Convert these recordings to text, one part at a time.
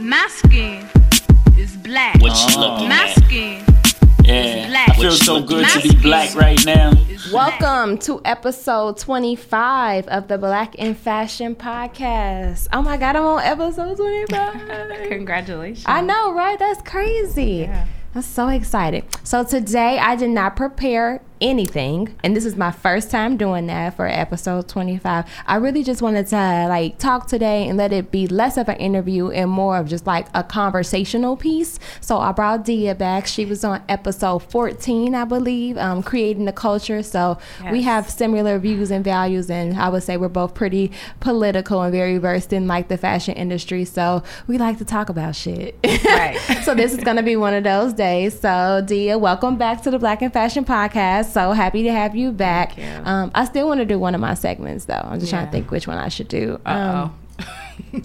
My skin is black. What you looking My at? skin Yeah, black. I feel so you good to be black right now. Welcome to episode 25 of the Black in Fashion podcast. Oh my God, I'm on episode 25. Congratulations. I know, right? That's crazy. Yeah. I'm so excited. So today I did not prepare anything, and this is my first time doing that for episode 25. I really just wanted to like talk today and let it be less of an interview and more of just like a conversational piece. So I brought Dia back. She was on episode 14, I believe, um, creating the culture. So we have similar views and values, and I would say we're both pretty political and very versed in like the fashion industry. So we like to talk about shit. Right. so this is gonna be one of those days. So Dia, welcome back to the Black and Fashion Podcast. So happy to have you back. You. Um, I still want to do one of my segments though. I'm just trying to think which one I should do. Uh Um,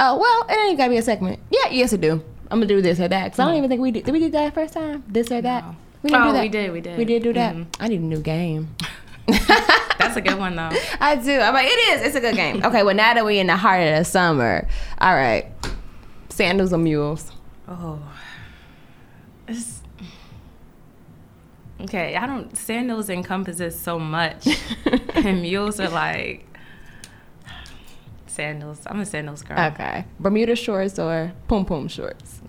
oh well, it ain't gotta be a segment. Yeah, yes, it do. I'm gonna do this or that. Cause I don't even think we did. Did we do that first time? This or that? No. We didn't Oh, do that. we did, we did. We did do that. Mhm. I need a new game. That's a good one though. I do. I'm like, it is. It's a good game. Okay, well now that we're in the heart of the summer, all right. Sandals or mules? Oh. It's, okay, I don't sandals encompasses so much. and mules are like sandals. I'm a sandals girl. Okay. Bermuda shorts or pum pum shorts?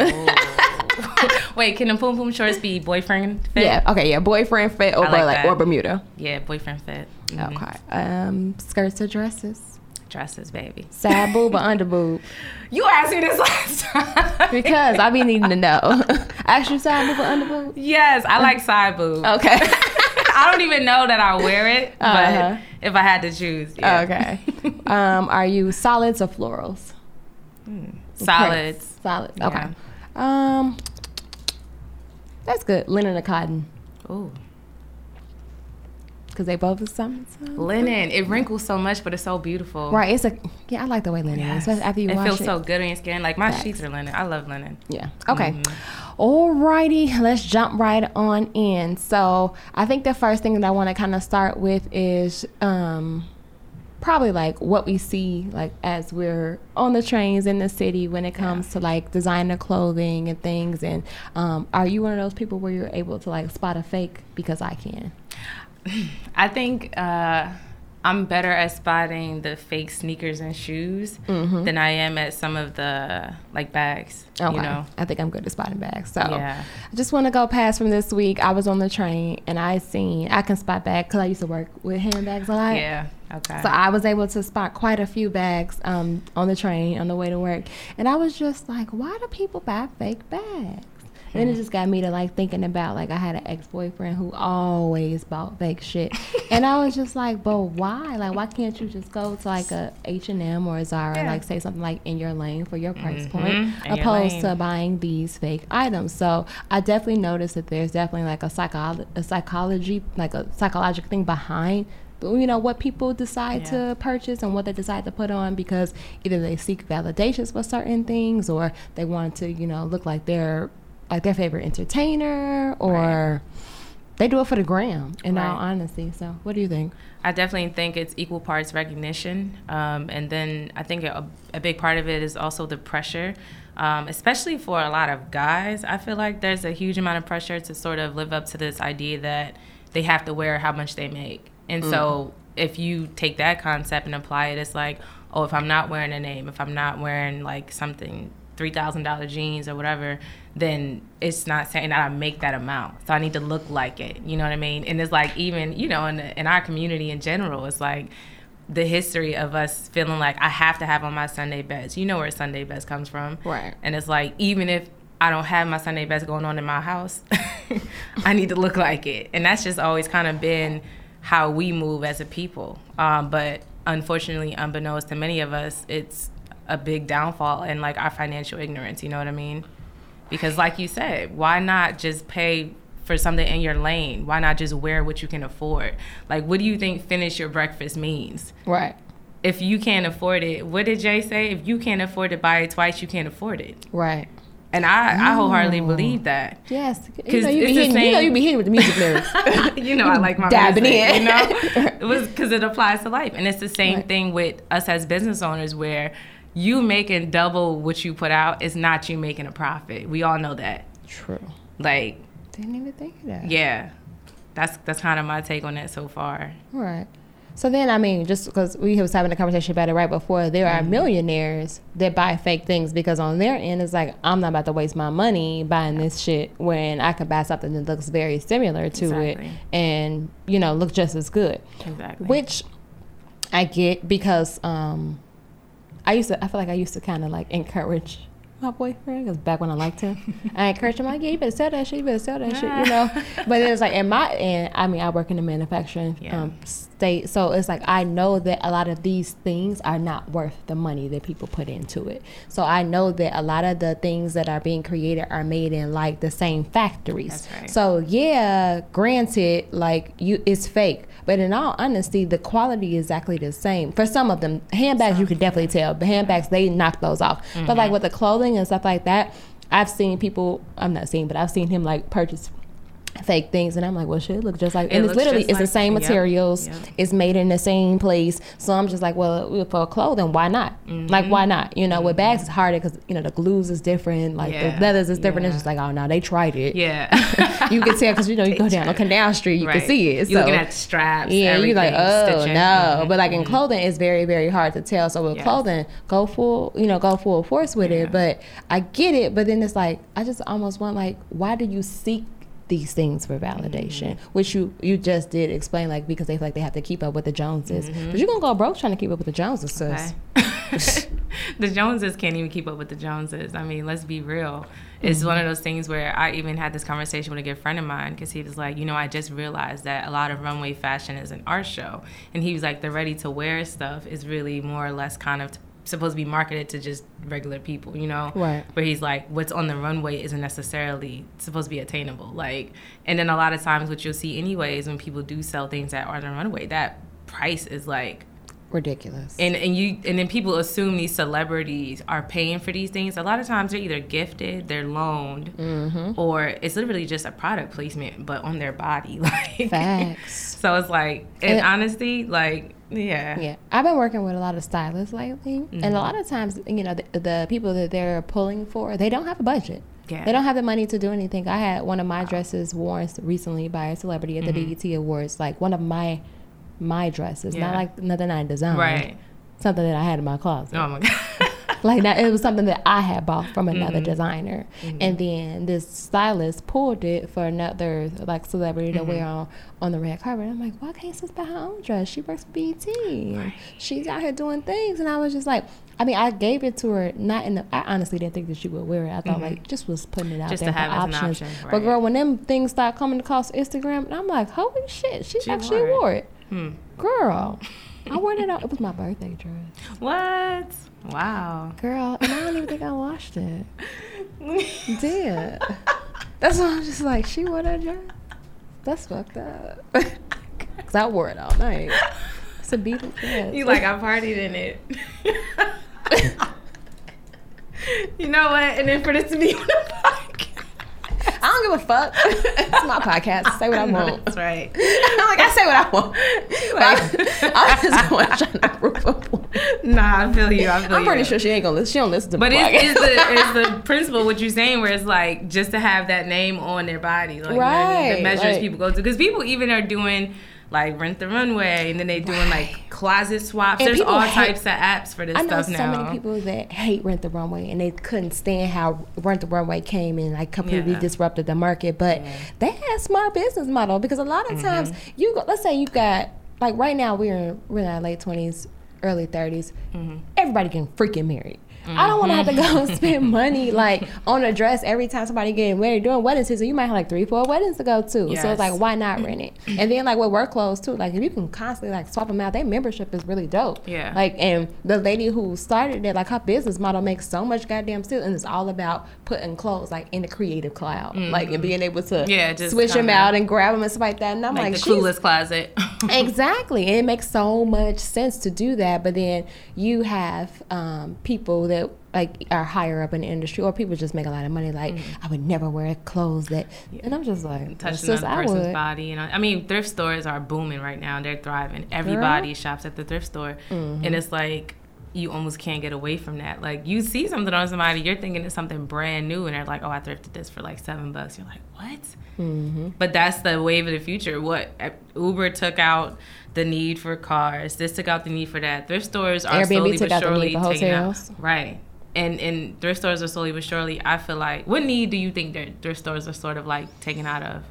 Wait, can the poom poom shorts be boyfriend fit? yeah. Okay. Yeah. Boyfriend fit or like like, or Bermuda. Yeah, boyfriend fit. Mhm. Okay. Um, skirts or dresses? Dresses, baby. Side boob or under boob? You asked me this last time. Because I be needing to know. Actually, side boob or under boob? Yes, I like side boob. Okay. I don't even know that I wear it, but Uh-huh. if I had to choose, yeah. okay. Um, are you solids or florals? Solids. Prints. Solids. Yeah. Okay. Um, that's good. Linen or cotton? Ooh, Because they both are something. something. linen. It wrinkles so much, but it's so beautiful. Right. It's a yeah. I like the way linen is, Yes. especially after you it wash feels it. so good on your skin. Like my Facts. sheets are linen. I love linen. Yeah. Okay. Mm-hmm. Alrighty, let's jump right on in. So I think the first thing that I want to kind of start with is um probably like what we see like as we're on the trains in the city when it comes to like designer clothing and things and um are you one of those people where you're able to like spot a fake because I can. I think uh, I'm better at spotting the fake sneakers and shoes than I am at some of the like bags. Okay. You know. I think I'm good at spotting bags. So Yeah. I just want to go past from this week. I was on the train and I seen I can spot bags because I used to work with handbags a lot. Yeah. Okay. So I was able to spot quite a few bags um, on the train on the way to work, and I was just like, "Why do people buy fake bags?" And then it just got me to like thinking about like I had an ex boyfriend who always bought fake shit, and I was just like, "But why? Like, why can't you just go to like a H and M or a Zara, Yeah. like say something like in your lane for your price Mhm, point, in opposed to buying these fake items?" So I definitely noticed that there's definitely like a psycho a psychology like a psychological thing behind you know what people decide Yeah. to purchase and what they decide to put on because either they seek validations for certain things or they want to you know look like they're like their favorite entertainer or they do it for the gram in all Right. honesty. So what do you think? I definitely think it's equal parts recognition, um, and then I think a, a big part of it is also the pressure, um, especially for a lot of guys. I feel like there's a huge amount of pressure to sort of live up to this idea that they have to wear how much they make, and so if you take that concept and apply it, it's like, oh, if I'm not wearing a name, if I'm not wearing like something three thousand dollar jeans or whatever, then it's not saying that I make that amount. So I need to look like it. You know what I mean? And it's like even you know in in our community in general, it's like the history of us feeling like I have to have on my Sunday best. You know where Sunday best comes from, Right. And it's like even if I don't have my Sunday best going on in my house, I need to look like it, and that's just always kind of been how we move as a people. Um, but unfortunately, unbeknownst to many of us, it's a big downfall in like our financial ignorance. You know what I mean? Because like you said, why not just pay for something in your lane? Why not just wear what you can afford? Like, what do you think finish your breakfast means? right If you can't afford it, what did Jay say? If you can't afford to buy it twice, you can't afford it. right And I, I wholeheartedly Oh. believe that. yes you 'Cause know you be hitting you know you be hitting with the music lyrics you know, I like my Dabbing music, in. You know, it was because it applies to life, and it's the same Right. thing with us as business owners, where you making double what you put out is not you making a profit. We all know that. True. Like, Didn't even think of that. yeah, that's that's kind of my take on it so far. Right. So then, I mean, just because we was having a conversation about it right before, there Mm-hmm. are millionaires that buy fake things because on their end, it's like, I'm not about to waste my money buying this shit when I could buy something that looks very similar to Exactly. it and, you know, look just as good. Exactly. Which I get because um, I used to, I feel like I used to kind of like encourage my boyfriend because back when I liked him, I encouraged him like, yeah, you better sell that shit, you better sell that shit, you know. But it's like, in my and I mean, I work in the manufacturing Yeah. um, state, so it's like I know that a lot of these things are not worth the money that people put into it. So I know that a lot of the things that are being created are made in like the same factories. Right. So yeah, granted, like you, it's fake. But in all honesty, the quality is exactly the same. For some of them, handbags you could definitely tell. The handbags they knock those off. But Mm-hmm. like with the clothing and stuff like that, I've seen people. I'm not seeing, but I've seen him like purchase fake things and I'm like, well shit, look just like It and it's literally it's the same materials, yep. it's made in the same place. So I'm just like, well, for clothing, why not? Like why not? You know, with bags it's harder because you know the glues is different, like Mm-hmm. Yeah, the leathers is different. It's just like, oh no, they tried it. yeah. you can tell because you know you go down on. Canal Street, you can see it. You're looking at straps. yeah, you're like, oh stitching. no. Mhm, But like in mhm. clothing, it's very, very hard to tell. So with Yes. clothing, go full, you know, go full force with Yeah. it. But I get it. But then it's like, I just almost want like, why do you seek these things for validation? Mm-hmm. Which you you just did explain, like because they feel like they have to keep up with the Joneses. Mm-hmm. But you're gonna go broke trying to keep up with the Joneses, sis. Okay. the Joneses can't even keep up with the Joneses. I mean, let's be real. It's one of those things where I even had this conversation with a good friend of mine because he was like, you know, I just realized that a lot of runway fashion is an art show. And he was like, the ready to wear stuff is really more or less kind of supposed to be marketed to just regular people, you know? Right. Where he's like, what's on the runway isn't necessarily supposed to be attainable. Like, and then a lot of times what you'll see, anyways, when people do sell things that are on the runway, that price is like, Ridiculous. and and you and then people assume these celebrities are paying for these things. A lot of times they're either gifted, they're loaned, Mm-hmm. or it's literally just a product placement, but on their body. Like Facts. So it's like, in And- honesty, like yeah, Yeah, I've been working with a lot of stylists lately, and a lot of times, you know, the, the people that they're pulling for, they don't have a budget. Yeah. They don't have the money to do anything. I had one of my dresses worn recently by a celebrity at the BET Awards, like one of my my dresses, not Yeah. like nothing I designed, right. something that I had in my closet. Oh my god. Like that, it was something that I had bought from Mm-hmm. another designer, and then this stylist pulled it for another like celebrity to Mm-hmm. wear on on the red carpet. I'm like, why can't sis buy her own dress? She works for BET. and She's out here doing things, and I was just like, I mean, I gave it to her not in the. I honestly didn't think that she would wear it. I thought like just was putting it out Mm-hmm. Just there to have for options. option, But girl, when them things start coming across Instagram, and I'm like, holy shit, she, She actually wore it. wore it, Hmm. girl. I wore it out. It was my birthday dress, What? Wow. girl, and I don't even think I washed it. did. That's why I'm just like, she wore that dress. That's fucked up. Cause I wore it all night. It's a beautiful dress. You like I partied in it. you know what? And then for this to be on the podcast. I don't give a fuck. it's my podcast. Say what I want. That's right. I'm like I say what I want. Like, I'm just going trying to prove a point. Nah, I feel you. I feel I'm pretty sure she ain't gonna listen. She don't listen to me. But it's, it's the it's the principle what you're saying where it's like just to have that name on their body, like you know I mean? Right, the measures like- people go to because people even are doing like rent the runway and then they doing like closet swaps. And There's all hate- types of apps for this stuff now. I know stuff so now. many people that hate Rent the Runway and they couldn't stand how Rent the Runway came and like completely Yeah. disrupted the market. But they had a smart business model because a lot Mm-hmm. of times you go, let's say you got like right now we're in, we're in our late twenties, early 30s Mm-hmm. Everybody getting freaking married. I don't want to have to go and spend money like on a dress every time somebody getting married during wedding season. You might have like three, four weddings to go to. So it's like, why not rent it? And then like with work clothes too, like if you can constantly like swap them out, their membership is really dope. Yeah. Like and the lady who started it, like her business model makes so much goddamn sense, and it's all about putting clothes like in the creative cloud, like and being able to Mm-hmm. Yeah, just switch them out and grab them and stuff like that. And I'm like, like, the clueless closet. exactly and it makes so much sense to do that but then you have um, people that like are higher up in the industry or people just make a lot of money like i would never wear clothes that and i'm just like touching another I person's would. body. You know, I mean, thrift stores are booming right now. They're thriving. Everybody shops at the thrift store, Mm-hmm. and it's like you almost can't get away from that. Like you see something on somebody, you're thinking it's something brand new, and they're like, "Oh, I thrifted this for like seven bucks." You're like, "What?" Mm-hmm. But that's the wave of the future. What uh, Uber took out the need for cars. This took out the need for that. Thrift stores are Airbnb slowly took but out the need for taking hotels. out right. And and thrift stores are slowly but surely. I feel like what need do you think that thrift stores are sort of like taken out of?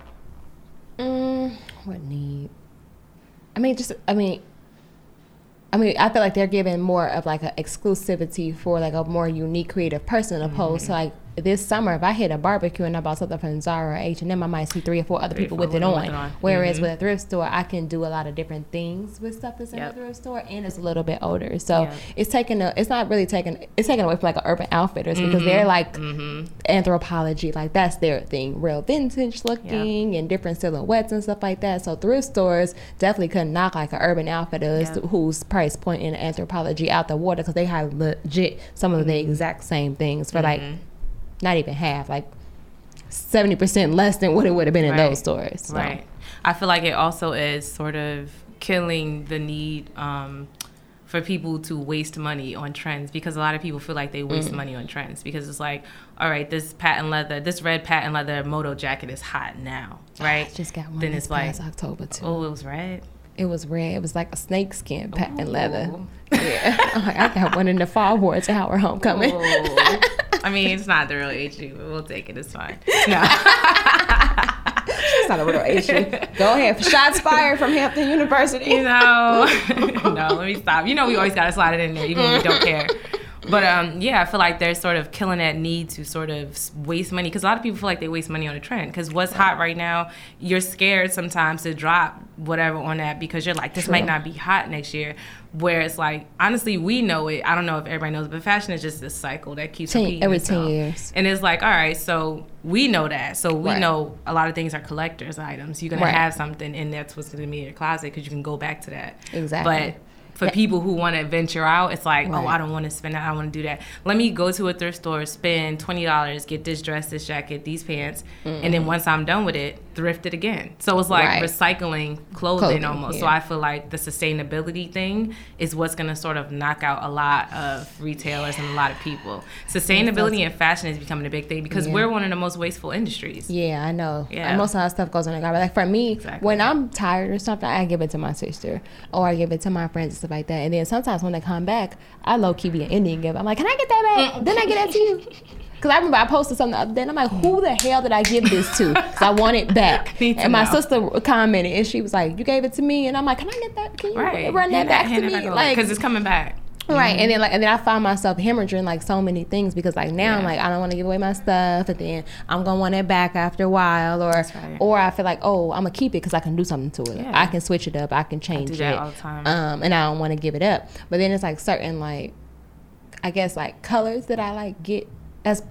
Mm, what need? I mean, just I mean, I mean, I feel like they're giving more of like an exclusivity for like a more unique creative person, opposed to mm-hmm. like this summer. If I hit a barbecue and I bought something from Zara or H and M, I might see three or four other Three people four with it on. on. Whereas Mhm. with a thrift store, I can do a lot of different things with stuff that's in Yep. a thrift store, and it's a little bit older. So Yep. it's taking a. It's not really taking. It's taken away from like an Urban Outfitters because they're like Mm-hmm. Anthropologie like that's their thing real vintage looking and different silhouettes and stuff like that so thrift stores definitely couldn't knock like an urban outfitters Yeah. whose price point in Anthropologie out the water because they have legit some of the Mm-hmm. exact same things for like not even half like 70% less than what it would have been in Right. those stores so. Right. I feel like it also is sort of killing the need um, for people to waste money on trends because a lot of people feel like they Mm. waste money on trends because it's like, all right, this patent leather, this red patent leather moto jacket is hot now, right? I just got one Then it's like, October too. oh, it was red. It was red. It was like a snakeskin patent leather. Yeah, like, I got one in the fall wore to Howard Homecoming. I mean, it's not the real HU, but we'll take it. It's fine. No. It's not a real issue. Go ahead. Shots fired from Hampton University. you know, no, let me stop. You know, we always gotta slide it in there, even when we don't care. But um, yeah, I feel like they're sort of killing that need to sort of waste money because a lot of people feel like they waste money on a trend. Because what's hot right now, you're scared sometimes to drop whatever on that because you're like, this True. might not be hot next year. Where it's like, honestly, we know it. I don't know if everybody knows, but fashion is just this cycle that keeps Ten- repeating every 10 years. And it's like, all right, so we know that. So we Right. know a lot of things are collector's items. You're gonna Right. have something, and that's what's gonna be in your closet because you can go back to that. Exactly. But for Yeah. people who want to venture out, it's like, oh, I don't want to spend that. I want to do that. Let me go to a thrift store, spend twenty dollars, get this dress, this jacket, these pants, mm. and then once I'm done with it, thrift it again. So it's like Right. recycling clothing, Clothing, almost. So. I feel like the sustainability thing is what's going to sort of knock out a lot of retailers and a lot of people. Sustainability and fashion is becoming a big thing because Yeah. we're one of the most wasteful industries. Yeah, I know. Yeah. And most of our stuff goes in the garbage. Like for me, Exactly. when I'm tired or something, I give it to my sister or I give it to my friends and stuff like that. And then sometimes when they come back, I low key be an Indian giver. I'm like, can I get that Mm. back? then I get that to you. Because I remember I posted something the other day, and I'm like, who the hell did I give this to? Because I want it back. And my know. sister commented, and she was like, you gave it to me. And I'm like, can I get that? Can you Right. run that Hand back to hand me? Like, because it's coming back. Right, and then like, and then I find myself hemorrhaging like so many things because like now I'm like I don't want to give away my stuff, and then I'm gonna want it back after a while, or right. or I feel like oh I'm gonna keep it because I can do something to it. Yeah. I can switch it up, I can change that it, all the time. um, and I don't want to give it up. But then it's like certain like, I guess like colors that I like get as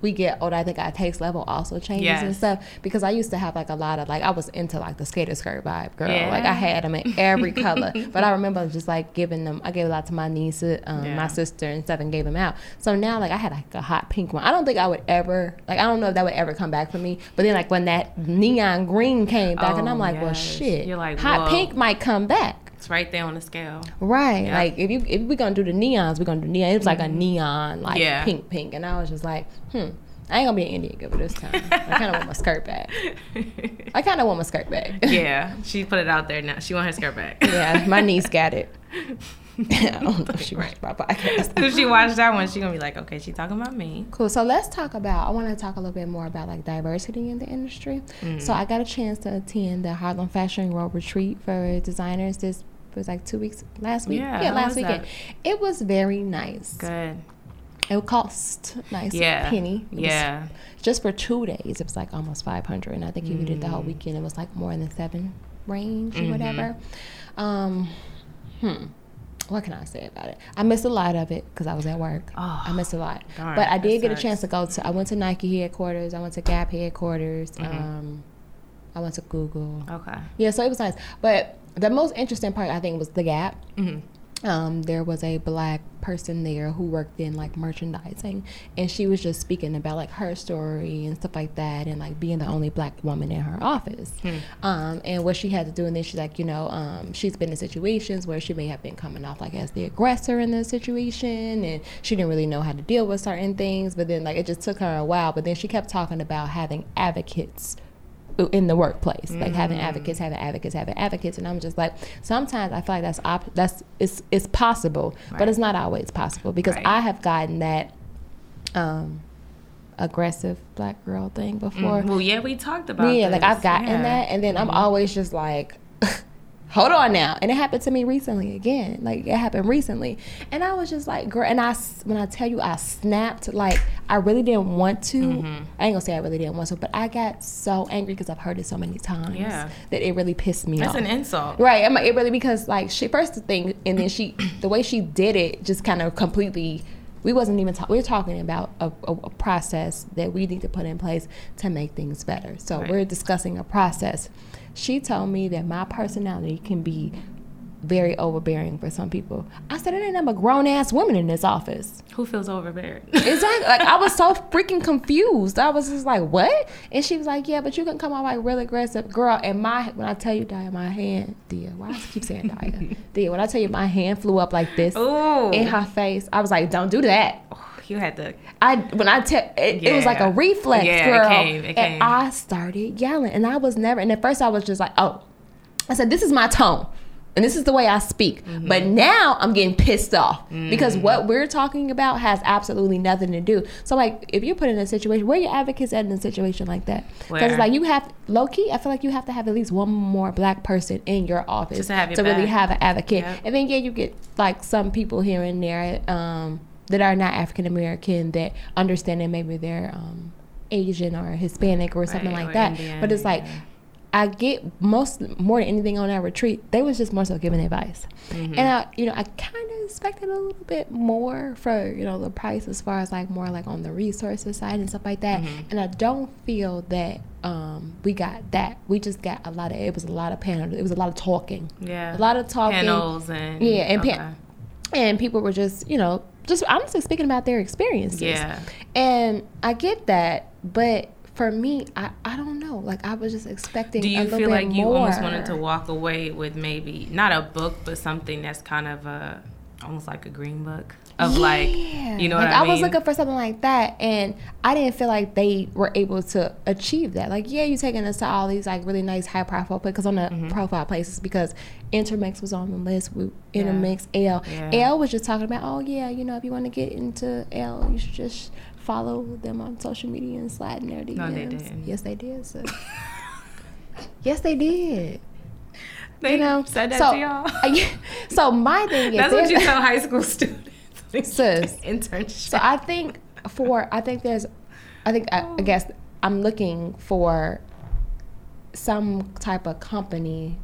we get older, I think our taste level also changes and stuff. Because I used to have like a lot of like I was into like the skater skirt vibe, girl. Yeah. Like I had them in every color. But I remember just like giving them. I gave a lot to my niece, um, Yeah. my sister, and stuff, and gave them out. So now like I had like a hot pink one. I don't think I would ever like I don't know if that would ever come back for me. But then like when that neon green came back, and Oh, I'm like, well, shit, You're like, hot whoa. pink might come back. It's right there on the scale. Right. Yeah. Like if you if we're gonna do the neons, we're gonna do neon. It was like a neon, like Mm-hmm. Yeah. pink, pink, and I was just like, hmm, I ain't gonna be an Indian giver this time. I kind of want my skirt back. I kind of want my skirt back. yeah, she put it out there now. She want her skirt back. yeah, my niece got it. I don't know if she watched my podcast. if she watched that one, she gonna be like, okay, she talking about me. Cool. So let's talk about. I want to talk a little bit more about like diversity in the industry. Mm-hmm. So I got a chance to attend the Harlem Fashion Row Retreat for designers. This was like two weeks last week. Yeah, how last weekend. that? It was very nice. Good. It cost nice Yeah. penny. It Yeah. just for two days, it was like almost five hundred, and I think if you did the Mm. whole weekend, it was like more in the seven range Mm-hmm. or whatever. Um, hmm. What can I say about it? I missed a lot of it because I was at work. Oh, I missed a lot, darn, but I did get a chance to go to. I went to Nike headquarters. I went to Gap headquarters. Mm-hmm. Um, I went to Google. Okay. Yeah, so it was nice. But the most interesting part, I think, was the Gap. Mhm. Um, there was a black person there who worked in like merchandising and she was just speaking about like her story and stuff like that and like being the only black woman in her office. Um, and what she had to do and then she's like you know um, she's been in situations where she may have been coming off like as the aggressor in the situation and she didn't really know how to deal with certain things but then like it just took her a while but then she kept talking about having advocates in the workplace, like having advocates, having advocates, having advocates, and I'm just like, sometimes I feel like that's op- that's it's it's possible, Right. but it's not always possible because Right. I have gotten that um aggressive black girl thing before. Well, yeah, we talked about. yeah, like. I've gotten Yeah. Mm-hmm. that, and then I'm always just like. Hold on now, and it happened to me recently again. Like it happened recently, and I was just like, "Girl!" And I, when I tell you, I snapped. Like I really didn't want to. Mm-hmm. I ain't gonna say I really didn't want to, but I got so angry because I've heard it so many times. Yeah. that it really pissed me That's off. That's an insult. Right. I'm like, it really because like she first the thing and then she the way she did it just kind of completely we wasn't even talking we were talking about a, a, a process that we need to put in place to make things better. So Right. we're discussing a process. She told me that my personality can be very overbearing for some people. I said, it ain't I'm a grown ass woman in this office. Who feels overbearing? Exactly. Like I was so freaking confused. I was just like, "What?" And she was like, "Yeah, but you can come out like real aggressive, girl." And my when I tell you, Dia, my hand, Dia, why do I keep saying Dia? Dia, when I tell you, my hand flew up like this Ooh. in her face. I was like, "Don't do that." You had to. I when I tell it, it was like a reflex, Yeah, it girl. came, it came. And I started yelling, and I was never. And at first, I was just like, "Oh," I said, "This is my tone." And this is the way I speak. Mm-hmm. But now I'm getting pissed off because what we're talking about has absolutely nothing to do. So, like, if you're put in a situation, where your advocates at in a situation like that? Because, like, you have, low key, I feel like you have to have at least one more black person in your office Just to have your really have an advocate. Yep. And then, yeah, you get, like, some people here and there um, that are not African American that understand that maybe they're um, Asian or Hispanic or something Right, like or that. Indian, but it's like, yeah. I get most more than anything on that retreat. They was just more so giving advice, Mm-hmm. and I, you know, I kind of expected a little bit more for you know the price as far as like more like on the resources side and stuff like that. Mm-hmm. And I don't feel that um, we got that. We just got a lot of. It was a lot of panel. It was a lot of talking. Yeah. A lot of talking. Panels and Yeah, and okay. pan- and people were just you know just honestly speaking about their experiences. Yeah. And I get that, but for me, I, I don't know. Like I was just expecting. Do a you feel like you more. almost wanted to walk away with maybe not a book, but something that's kind of a almost like a green book of like you know like what I, I, was looking for something like that, and I didn't feel like they were able to achieve that. Like, yeah, you're taking us to all these like really nice high profile because on the Mm-hmm. profile places because Intermix was on the list. We Intermix Elle. Yeah. Elle was just talking about, oh yeah, you know, if you want to get into Elle, you should just follow them on social media and slide in their DMs. No, they didn't. Yes, they did. sis. yes, they did. they you know, said that so, to y'all. so my thing is, That's what you tell high school students. Sis. Internship. So I think for I think there's I think I, I guess I'm looking for some type of company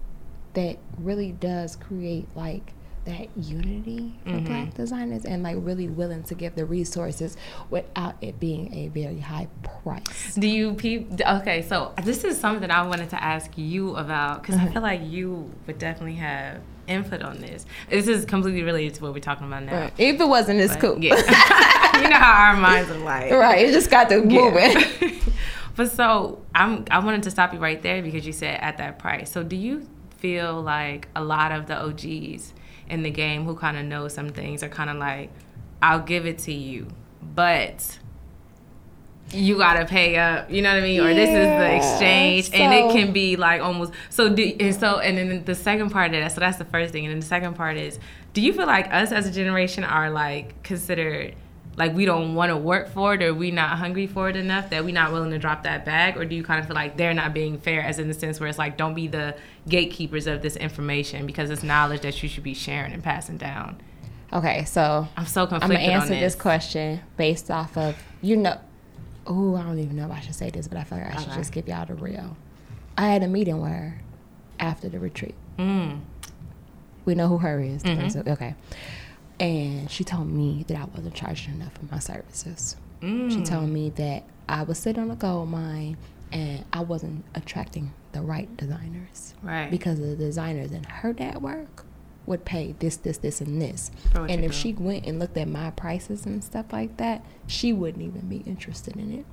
that really does create like that unity for Mm-hmm. black designers and like really willing to give the resources without it being a very high price. Do you peep? Okay, so this is something I wanted to ask you about because Mm-hmm. I feel like you would definitely have input on this. This is completely related to what we're talking about now. If it wasn't, it's But, cool. Yeah. you know how our minds are like. right. It just got to moving. but so I'm I wanted to stop you right there because you said at that price. So do you feel like a lot of the OGs in the game who kind of know some things are kind of like, I'll give it to you, but you gotta pay up. You know what I mean? Or this is the Yeah, exchange, and it can be like almost. So do and so and then the second part of that. So that's the first thing, and then the second part is, do you feel like us as a generation are like considered? Like we don't want to work for it, or we not hungry for it enough that we not willing to drop that bag, or do you kind of feel like they're not being fair, as in the sense where it's like don't be the gatekeepers of this information because it's knowledge that you should be sharing and passing down. Okay, so I'm so conflicted. I'm gonna answer this this. question based off of you know. Oh, I don't even know if I should say this, but I feel like I should Okay. just give y'all the real. I had a meeting with her after the retreat. Mm. We know who her is. Mhm. person- Okay, and she told me that I wasn't charging enough for my services. Mm. She told me that I was sitting on a gold mine and I wasn't attracting the right designers right because the designers in her network would pay this, this, this, and this. And if do. she went and looked at my prices and stuff like that, she wouldn't even be interested in it.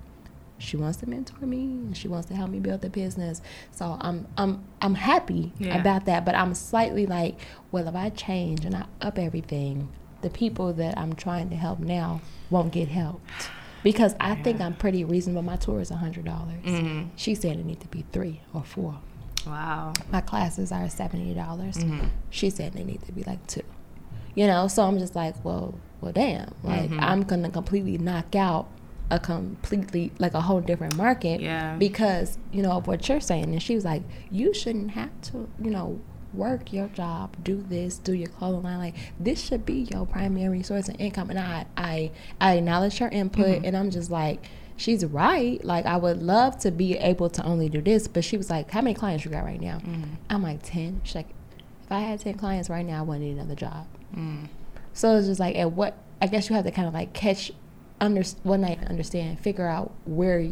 She wants to mentor me and she wants to help me build the business. So I'm I'm I'm happy Yeah. about that, but I'm slightly like, well, if I change and I up everything, the people that I'm trying to help now won't get helped. Because I think I'm pretty reasonable. My tour is a hundred dollars. Mhm. She said it need to be three or four. Wow. My classes are seventy dollars. Mhm. She said they need to be like two. You know, so I'm just like, well, well, damn. Like Mhm. I'm gonna completely knock out a completely like a whole different market Yeah. because you know of what you're saying. And she was like, you shouldn't have to, you know, work your job, do this, do your clothing line. Like this should be your primary source of income. And I, I, I acknowledge her input, and I'm just like. She's right. Like I would love to be able to only do this, but she was like, "How many clients you got right now?" I'm like, 10. She's like, "If I had 10 clients right now, I wouldn't need another job." Mm. So it's just like, at what? I guess you have to kind of like catch, under one night, understand, figure out where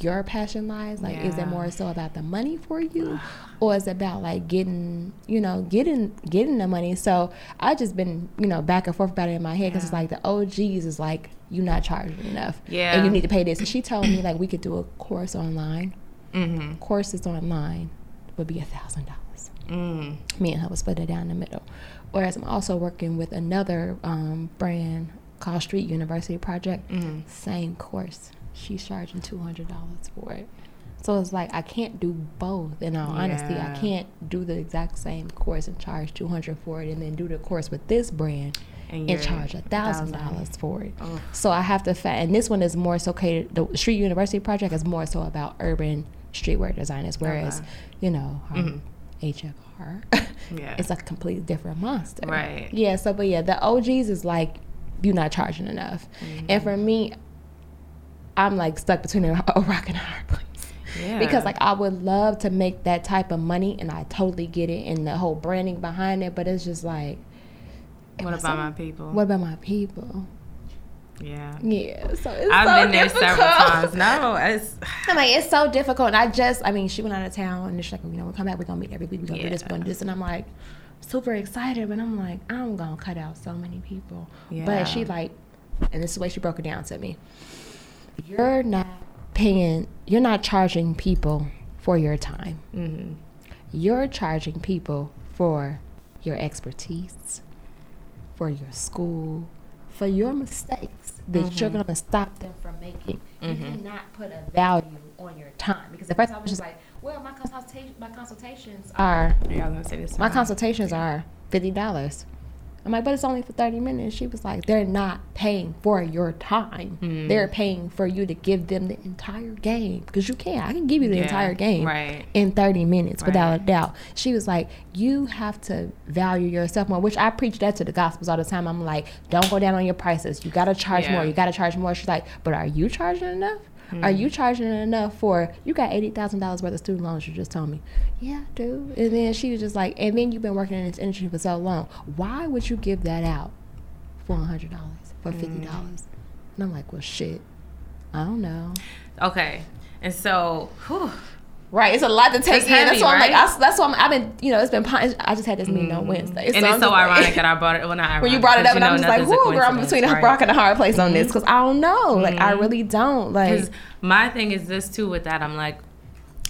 your passion lies. Like, is it more so about the money for you, or is it about like getting, you know, getting getting the money? So I just been, you know, back and forth about it in my head because it's like the OGs is like you not charging enough, Yeah. and you need to pay this. And she told me like we could do a course online. Mm-hmm. Courses online would be a thousand dollars Mm. me and her would split it down the middle. Whereas I'm also working with another um, brand called Street University Project. Mhm. Same course. She's charging two hundred dollars for it. So it's like I can't do both. In all honesty, I can't do the exact same course and charge two hundred for it, and then do the course with this brand And, charge a thousand $1,000. for it. Oh. So I have to, and this one is more so catered. The Street University project is more so about urban streetwear designers, whereas Okay. you know um, Mhm. HFR, Yeah. it's a completely different monster. Right. Yeah. So, but yeah, the OGs is like you're not charging enough, Mm-hmm. and for me, I'm like stuck between a, a rock and a hard place. Yeah. Because like I would love to make that type of money, and I totally get it, and the whole branding behind it. But it's just like, What about my people? What about my people? Yeah. Yeah, so it's I've so been there several times. No, it's I'm like, it's so difficult. And I just, I mean, she went out of town, and she's like, you know, we'll come back. We're gonna meet every week. We're gonna do this. We're gonna do this. And I'm like, super excited, but I'm like, I'm gonna cut out so many people. Yeah. But she like, and this is the way she broke it down to me. You're not paying. You're not charging people for your time. Mm-hmm. You're charging people for your expertise, for your school, for your mistakes that you're mm-hmm. gonna stop them from making. You mm-hmm. cannot put a value on your time because at first I was just like, well, my consultation, my consultations are Yeah, I was gonna say this. my consultations are fifty dollars. I'm like, but it's only for thirty minutes. She was like, they're not paying for your time. Mm. They're paying for you to give them the entire game because you can. I can give you the Yeah, entire game right. in 30 minutes without a doubt. She was like, You have to value yourself more, which I preach that to the gospels all the time. I'm like, Don't go down on your prices. You got to charge Yeah. more. You got to charge more. She's like, But are you charging enough? Are Hmm. you charging enough for you got eighty thousand dollars worth of student loans? You just told me, yeah, I do. And then she was just like, and then you've been working in this industry for so long. Why would you give that out for a hundred dollars for fifty dollars? And I'm like, well, shit, I don't know. Okay. And so, whew, Right, it's a lot to take It's in. that's heavy, why I'm like. I, that's why I'm, I've been, you know, it's been. I just had this meeting on Wednesday, and I'm it's just so like- ironic that I brought it. Well, not ironic. when you brought it up, and I'm just like, whoa, girl, I'm between a right? Mm-hmm. rock and a hard place on this because I don't know. Like, I really don't. Like, my thing is this too. With that, I'm like,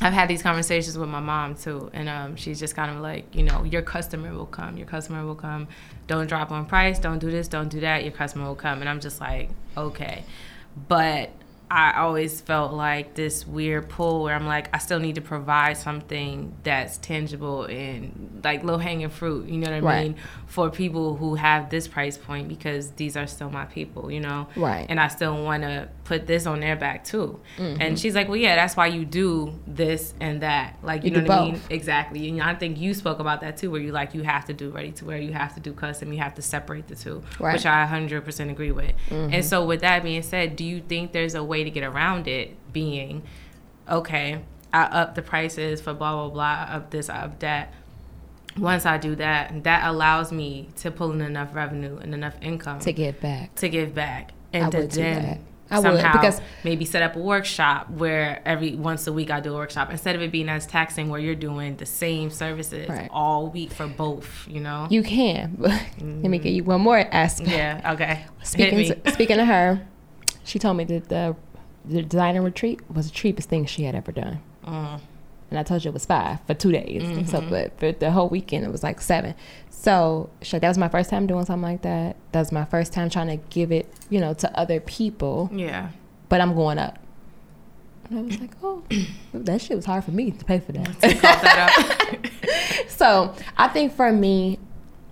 I've had these conversations with my mom too, and um, she's just kind of like, you know, your customer will come. Your customer will come. Don't drop on price. Don't do this. Don't do that. Your customer will come. And I'm just like, okay, but. I always felt like this weird pull where I'm like, I still need to provide something that's tangible and like low hanging fruit, you know what I Right. mean? For people who have this price point because these are still my people, you know? Right. And I still want to put this on their back too. Mm-hmm. And she's like, well, yeah, that's why you do this and that. Like, you, You know what I mean? both. Exactly. And I think you spoke about that too, where you like, you have to do ready to wear, you have to do custom, you have to separate the two, Right. which I 100% agree with. Mm-hmm. And so, with that being said, do you think there's a way to get around it being, okay, I up the prices for blah, blah, blah, up this, I up that. Once I do that, that allows me to pull in enough revenue and enough income to get back. to give back and I to would then. I would, somehow because- maybe set up a workshop where every once a week I do a workshop instead of it being as taxing where you're doing the same services Right. all week for both. You know. You can. But let me get mm. you one more aspect. yeah. Okay. Speaking me. speaking of her, she told me that the the designer retreat was the cheapest thing she had ever done. Mm. And I told you it was five for two days. So, Mm-hmm. but for the whole weekend, it was like seven. So, that was my first time doing something like that. That was my first time trying to give it, you know, to other people. Yeah. But I'm going up. And I was like, oh, that shit was hard for me to pay for that. That. So I think for me,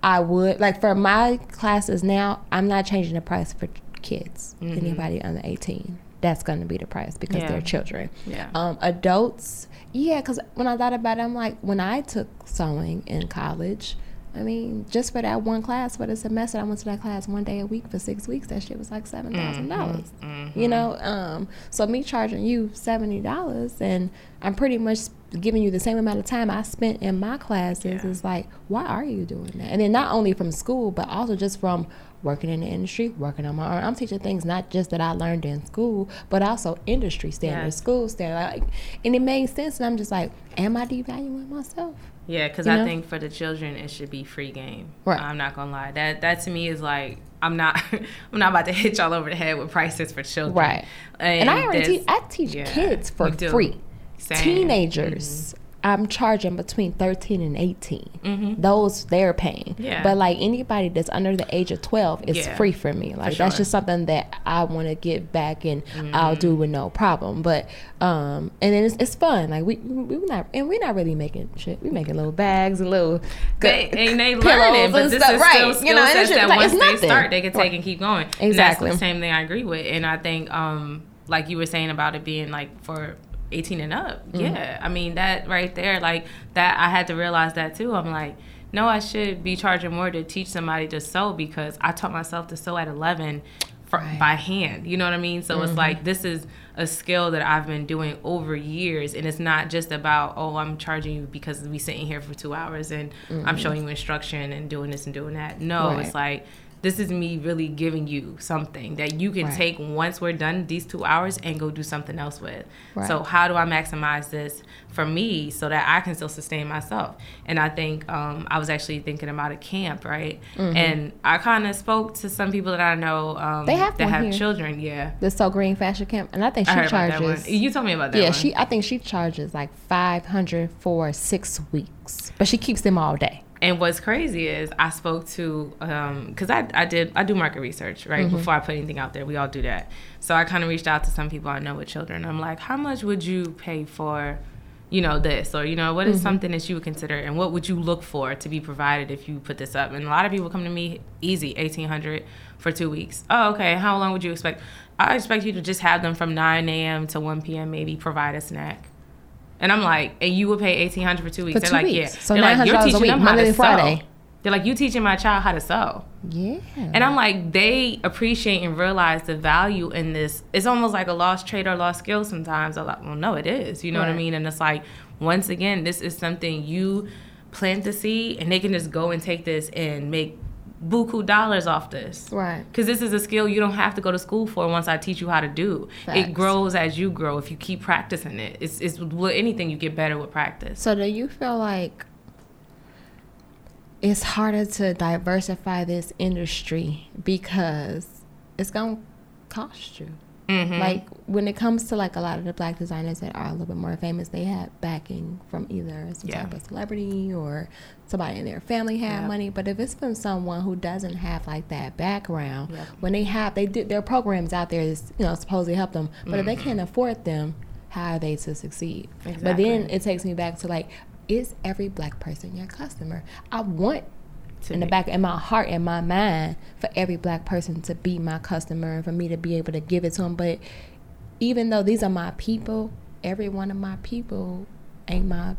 I would like for my classes now. I'm not changing the price for kids. Anybody under 18, that's going to be the price because Yeah. they're children. Yeah. Um, adults, yeah. Because when I thought about it, I'm like, when I took sewing in college. I mean, just for that one class for the semester, I went to that class one day a week for six weeks. That shit was like seven dollars. You know, um, so me charging you seventy dollars, and I'm pretty much giving you the same amount of time I spent in my classes. Yeah. Is like, why are you doing that? And then not only from school, but also just from working in the industry, working on my own. I'm teaching things not just that I learned in school, but also industry standards, Yes. school standards. Like, and it made sense. And I'm just like, am I devaluing myself? Yeah, because I know? think for the children it should be free game. Right. I'm not gonna lie. That that to me is like I'm not I'm not about to hit y'all over the head with prices for children. Right. And, I already teach. I teach yeah, kids for free. Same. Teenagers, I'm charging between 13 and 18. Mhm. Those they're paying. Yeah. But like anybody that's under the age of 12 is Yeah, free for me. Like sure. that's just something that I want to get back and I'll do Mm-hmm. with no problem. But um and then it's, it's fun. Like we we not and we're not really making shit. We making little bags and little They, and they pillows learning, but this stuff. is Right. still You know, sets that like- once they nothing. start, they can take Right. and keep going. And Exactly. that's the same thing I agree with. And I think, um, like you were saying about it being like for 18 and up. Mm-hmm. Yeah. I mean, that right there, like that, I had to realize that too. I'm like, no, I should be charging more to teach somebody to sew because I taught myself to sew at 11 for, Right. by hand. You know what I mean? So it's Mm-hmm. like this is a skill that I've been doing over years, and it's not just about oh I'm charging you because we sitting here for two hours and I'm showing you instruction and doing this and doing that. No, Mm-hmm. Right. it's like this is me really giving you something that you can Right. take once we're done these two hours and go do something else with. Right. So how do I maximize this for me so that I can still sustain myself? And I think um, I was actually thinking about a camp, right? And I kind of spoke to some people that I know um, Mm-hmm. They have that have here. children. Yeah, the So Green Fashion Camp, and I think I she heard about that one. charges. You told me about that yeah, one. she. I think she charges like five hundred for six weeks, but she keeps them all day. And what's crazy is I spoke to because I I did I do market research right Mm-hmm. before I put anything out there. We all do that. So I kind of reached out to some people I know with children. I'm like, how much would you pay for, you know, this or you know, what is Mm-hmm. something that you would consider and what would you look for to be provided if you put this up? And a lot of people come to me easy eighteen hundred for two weeks. Oh, okay. How long would you expect? I expect you to just have them from 9 a.m. to 1 p.m. Maybe provide a snack. And I'm like, and you would pay eighteen hundred for two weeks. For They're two like, yeah. So They're like, you're a teaching them how Monday to Friday. sew. They're like, you teaching my child how to sew. Yeah. And I'm like, they appreciate and realize the value in this. It's almost like a lost trade or lost skill sometimes. I'm like, well, no, it is. You know what I mean? And it's like, once again, this is something you plant the seed and they can just go and take this and make buku dollars off this. Right. Because this is a skill you don't have to go to school for once I teach you how to do. Facts. It grows as you grow if you keep practicing it. It's, it's with anything you get better with practice. So do you feel like it's harder to diversify this industry because it's gonna cost you? Mhm. Like when it comes to like a lot of the black designers that are a little bit more famous, they have backing from either some Yeah. type of celebrity or somebody in their family have Yeah. money. But if it's from someone who doesn't have like that background, when they have they did their programs out there is you know supposedly help them, but if they can't afford them, how are they to succeed? But then Mm-hmm. It takes me back to like, is every black person your customer? I want in the back in my heart and my mind for every black person to be my customer and for me to be able to give it to them but even though these are my people every one of my people ain't my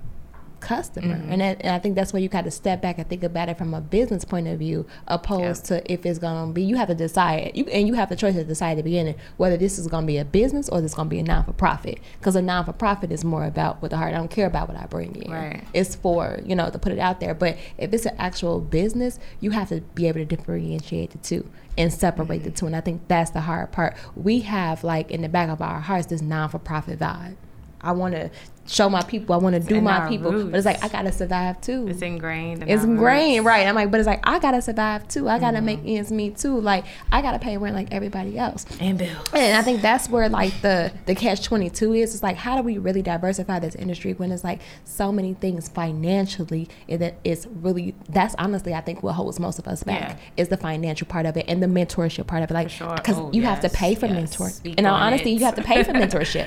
customer. Mm-hmm. And, that, and I think that's where you got to step back and think about it from a business point of view, opposed to if it's going to be. You have to decide, you, and you have the choice to decide at the beginning whether this is going to be a business or this is going to be a non for profit. Because a non for profit is more about with the heart. I don't care about what I bring in. Right. It's for you know to put it out there. But if it's an actual business, you have to be able to differentiate the two and separate the mm-hmm. two. And I think that's the hard part. We have like in the back of our hearts this non for profit vibe. I want to show my people. I want to do my people. But it's like I gotta survive too. It's ingrained. In It's ingrained, roots. right? I'm like, but it's like I gotta survive too. I gotta make Mm-hmm. ends meet too. Like I gotta pay rent like everybody else. And Bill. And I think that's where like the the catch twenty two is. It's like how do we really diversify this industry when it's like so many things financially and that it's really that's honestly I think what holds most of us back Yeah. is the financial part of it and the mentorship part of it. Like sure. because Oh, you have to pay for yes. mentor. Speak In all on honesty, it. you have to pay for mentorship.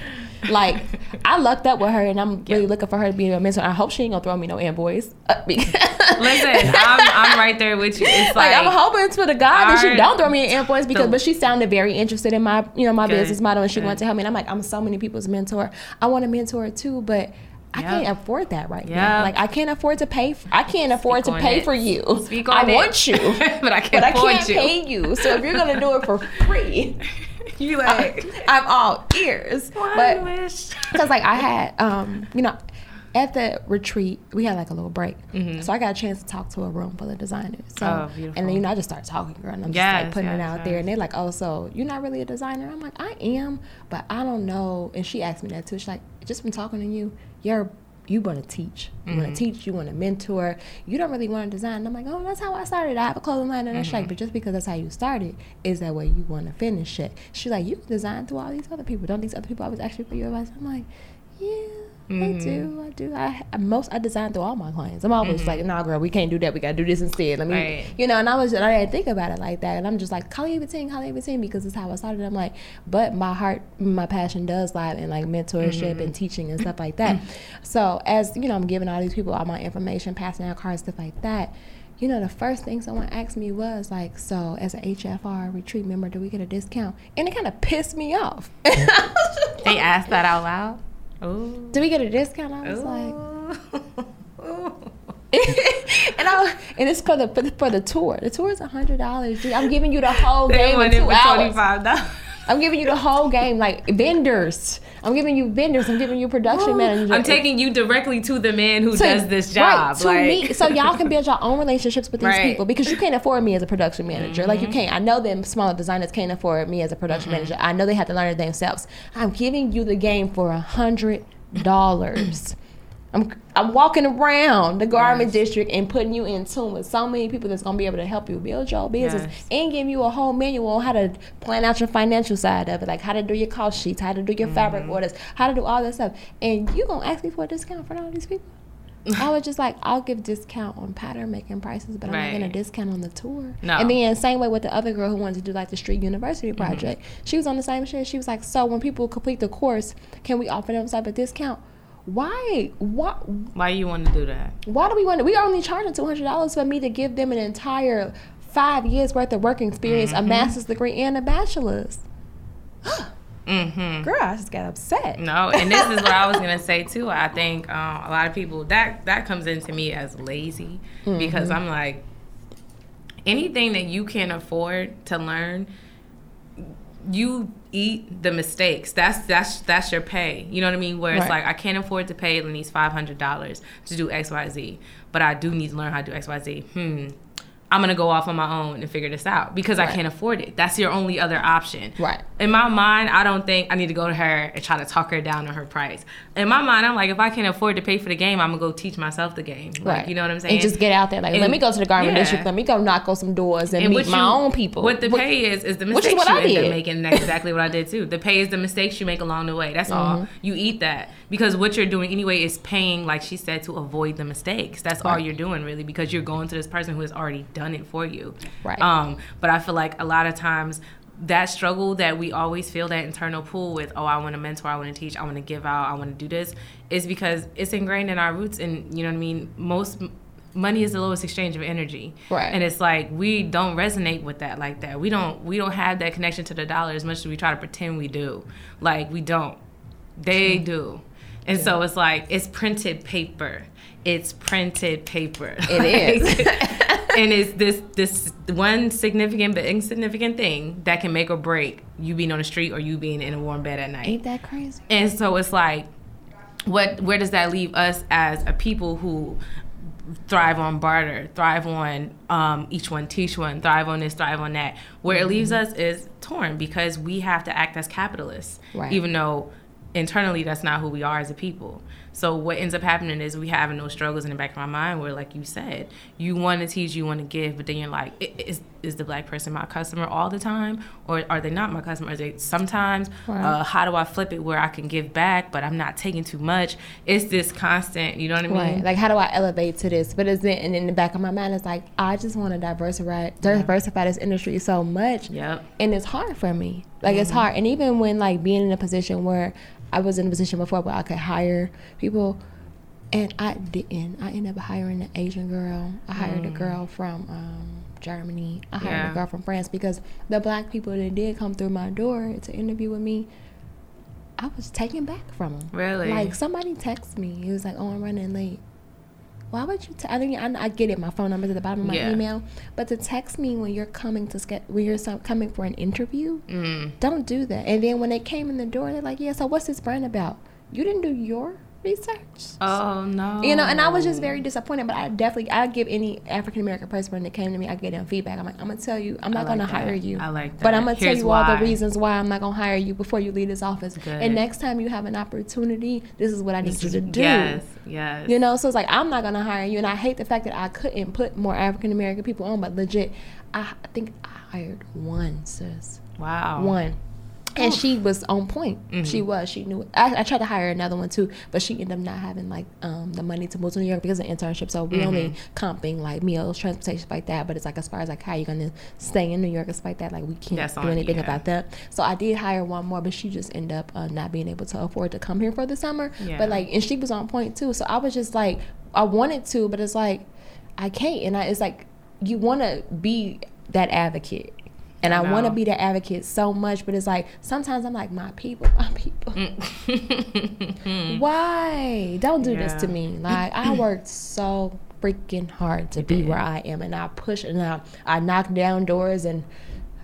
Like I lucked up with her and I'm really Yeah. looking for her to be a mentor. I hope she ain't gonna throw me no invoice. Listen, I'm, I'm right there with you. It's like, like, I'm hoping for the God that she don't throw me an invoice because, the- but she sounded very interested in my, you know, my Good, business model and she good. wanted to help me. And I'm like, I'm so many people's mentor. I want a mentor too, but I Yep. can't afford that right now. Like I can't afford to pay. For, I can't afford Speak to pay it. for you. Speak I it. want you, but I can't but I can't you. pay you. So if you're gonna do it for free, You I, like, I'm all ears. one But because like I had, um, you know, at the retreat we had like a little break, so I got a chance to talk to a room full of designers. So Mm-hmm. Oh, beautiful. and then you know I just started talking, girl, and I'm just Yes, like putting it yes, out there, and they're like, "Oh, so you're not really a designer?" I'm like, "I am, but I don't know." And she asked me that too. She's like, "Just from talking to you, you're." You want to teach. You Mm-hmm. want to teach. You want to mentor. You don't really want to design. And I'm like, oh, that's how I started. I have a clothing line, and Mm-hmm. she's like, but just because that's how you started, is that way you want to finish it? She's like, you can design through all these other people. Don't these other people always ask you for your advice? I'm like, yeah, I Mm-hmm. do. I do. I I- most I design through all my clients. I'm always like, nah, girl, we can't do that. We gotta do this instead. Let me, Mm-hmm. Right. you know. And I was, I didn't think about it like that. And I'm just like, Kali Bateen, Kali Bateen, because it's how I started. I'm like, but my heart, my passion does lie in like mentorship Mm-hmm. and teaching and stuff like that. so as you know, I'm giving all these people all my information, passing out cards, stuff like that. You know, the first thing someone asked me was like, "So, as an HFR retreat member, do we get a discount?" And it kind of pissed me off. They asked that out loud. Ooh. do we get a discount? I was like, and I and it's for the for the, for the tour. The tour is a hundred dollars. I'm giving you the whole They game in went in two for hours. twenty five dollars. I'm giving you the whole game, like vendors. I'm giving you vendors. I'm giving you production managers. I'm taking you directly to the man who to- does this job. Right, to like, me, so y'all can build your own relationships with these Right. Mm-hmm. people because you can't afford me as a production manager. Like you can't. I know them smaller designers can't afford me as a production manager. I know they have to learn it themselves. I'm giving you the game for a hundred dollars. I'm I'm walking around the garment Yes. district and putting you in tune with so many people that's gonna be able to help you build your business Yes. and give you a whole manual on how to plan out your financial side of it, like how to do your cost sheets, how to do your fabric Mm-hmm. orders, how to do all that stuff. And you gonna ask me for a discount for all these people? I was just like, I'll give discount on pattern making prices, but I'm not gonna discount on the tour. No. Mm-hmm. And then same way with the other girl who wanted to do like the street university project. She was on the same shit. She was like, so when people complete the course, can we offer them some type of discount? Why? Why? why you want to do that? Why do we want to? We are only charging two hundred dollars for me to give them an entire five years worth of work experience, Mm-hmm. a master's degree, and a bachelor's. Mm-hmm. Girl, I just got upset. No, and this is what I was gonna say too. I think um, a lot of people that that comes into me as lazy because I'm like anything that you can afford to learn, you eat the mistakes. That's that's that's your pay. You know what I mean? Where it's Right. like I can't afford to pay Lenise five hundred dollars to do X Y Z, but I do need to learn how to do X Y Z. Hmm. I'm gonna go off on my own and figure this out because I can't afford it. That's your only other option Right. in my mind, I don't think I need to go to her and try to talk her down on her price. In my mind, I'm like, if I can't afford to pay for the game, I'm gonna go teach myself the game. Like, Right. you know what I'm saying? And just get out there. Like, let me go to the garment yeah. district. Let me go knock on some doors and, And meet my you- own people. What the What- pay is is the which is mistakes what I you end did. up making. That's exactly what I did too. The pay is the mistakes you make along the way. That's all. Mm-hmm. You eat that because what you're doing anyway is paying, like she said, to avoid the mistakes. That's all you're doing really because you're going to this person who has already done it for you. Right. Um, but I feel like a lot of times that struggle that we always feel that internal pull with, oh, I want to mentor, I want to teach, I want to give out, I want to do this, is because it's ingrained in our roots. And you know what I mean? Most money is the lowest exchange of energy. Right. And it's like we don't resonate with that like that. We don't we don't have that connection to the dollar as much as we try to pretend we do. Like we don't. They do. And so it's like it's printed paper. It's printed paper. It is. and it's this this one significant but insignificant thing that can make or break you being on the street or you being in a warm bed at night. Ain't that crazy? And so it's like, what? Where does that leave us as a people who thrive on barter, thrive on um, each one teach one, thrive on this, thrive on that? Where it leaves us is torn because we have to act as capitalists, Right. even though internally that's not who we are as a people. So what ends up happening is we having those struggles in the back of my mind where, like you said, you want to teach, you want to give, but then you're like, i- is is the black person my customer all the time, or are they not my customer? Are they sometimes? Right. Uh, how do I flip it where I can give back, but I'm not taking too much? It's this constant, you know what I mean? Right. Like, how do I elevate to this? But it's in, and in the back of my mind, it's like, I just want to diversify, diversify this industry so much. Yep. And it's hard for me. Like, Mm-hmm. it's hard. And even when, like, being in a position where I was in a position before where I could hire people, and I didn't. I ended up hiring an Asian girl. I hired a girl from um, Germany. I hired. Yeah. a girl from France because the black people that did come through my door to interview with me, I was taken back from them. Really? Like somebody texted me. He was like, "Oh, I'm running late." Why would you? T- I mean, I, I get it. My phone number's at the bottom of my Yeah. email, but to text me when you're coming to get when you're some, coming for an interview, Mm. don't do that. And then when they came in the door, they're like, "Yeah, so what's this brand about? You didn't do your research." Oh no. You know, and I was just very disappointed. But I definitely, I give any African American person that came to me, I give them feedback. I'm like, I'm gonna tell you, I'm not like gonna that. hire you. I like that. But. I'm gonna tell Here's you all the reasons why I'm not gonna hire you before you leave this office. Good. And next time you have an opportunity, this is what I need This you to do. Yes. Yes. You know, so it's like I'm not gonna hire you, and I hate the fact that I couldn't put more African American people on. But legit, I I think I hired one sis, Wow. one, and she was on point. Mm-hmm. She was. She knew. It. I, I tried to hire another one too, but she ended up not having like um, the money to move to New York because of internship. So we only Mm-hmm. comping like meals, transportation, like that. But it's like as far as like how you're gonna stay in New York like that, like we can't That's do anything you. about that. So I did hire one more, but she just ended up uh, not being able to afford to come here for the summer. Yeah. But like, and she was on point too. So I was just like, I wanted to, but it's like, I can't. And I, it's like, you want to be that advocate. And I I, want to be the advocate so much, but it's like sometimes I'm like, my people, my people. Mm. Why? Don't do this to me. Like I worked so freaking hard to be did. where I am, and I push and I, I knock down doors and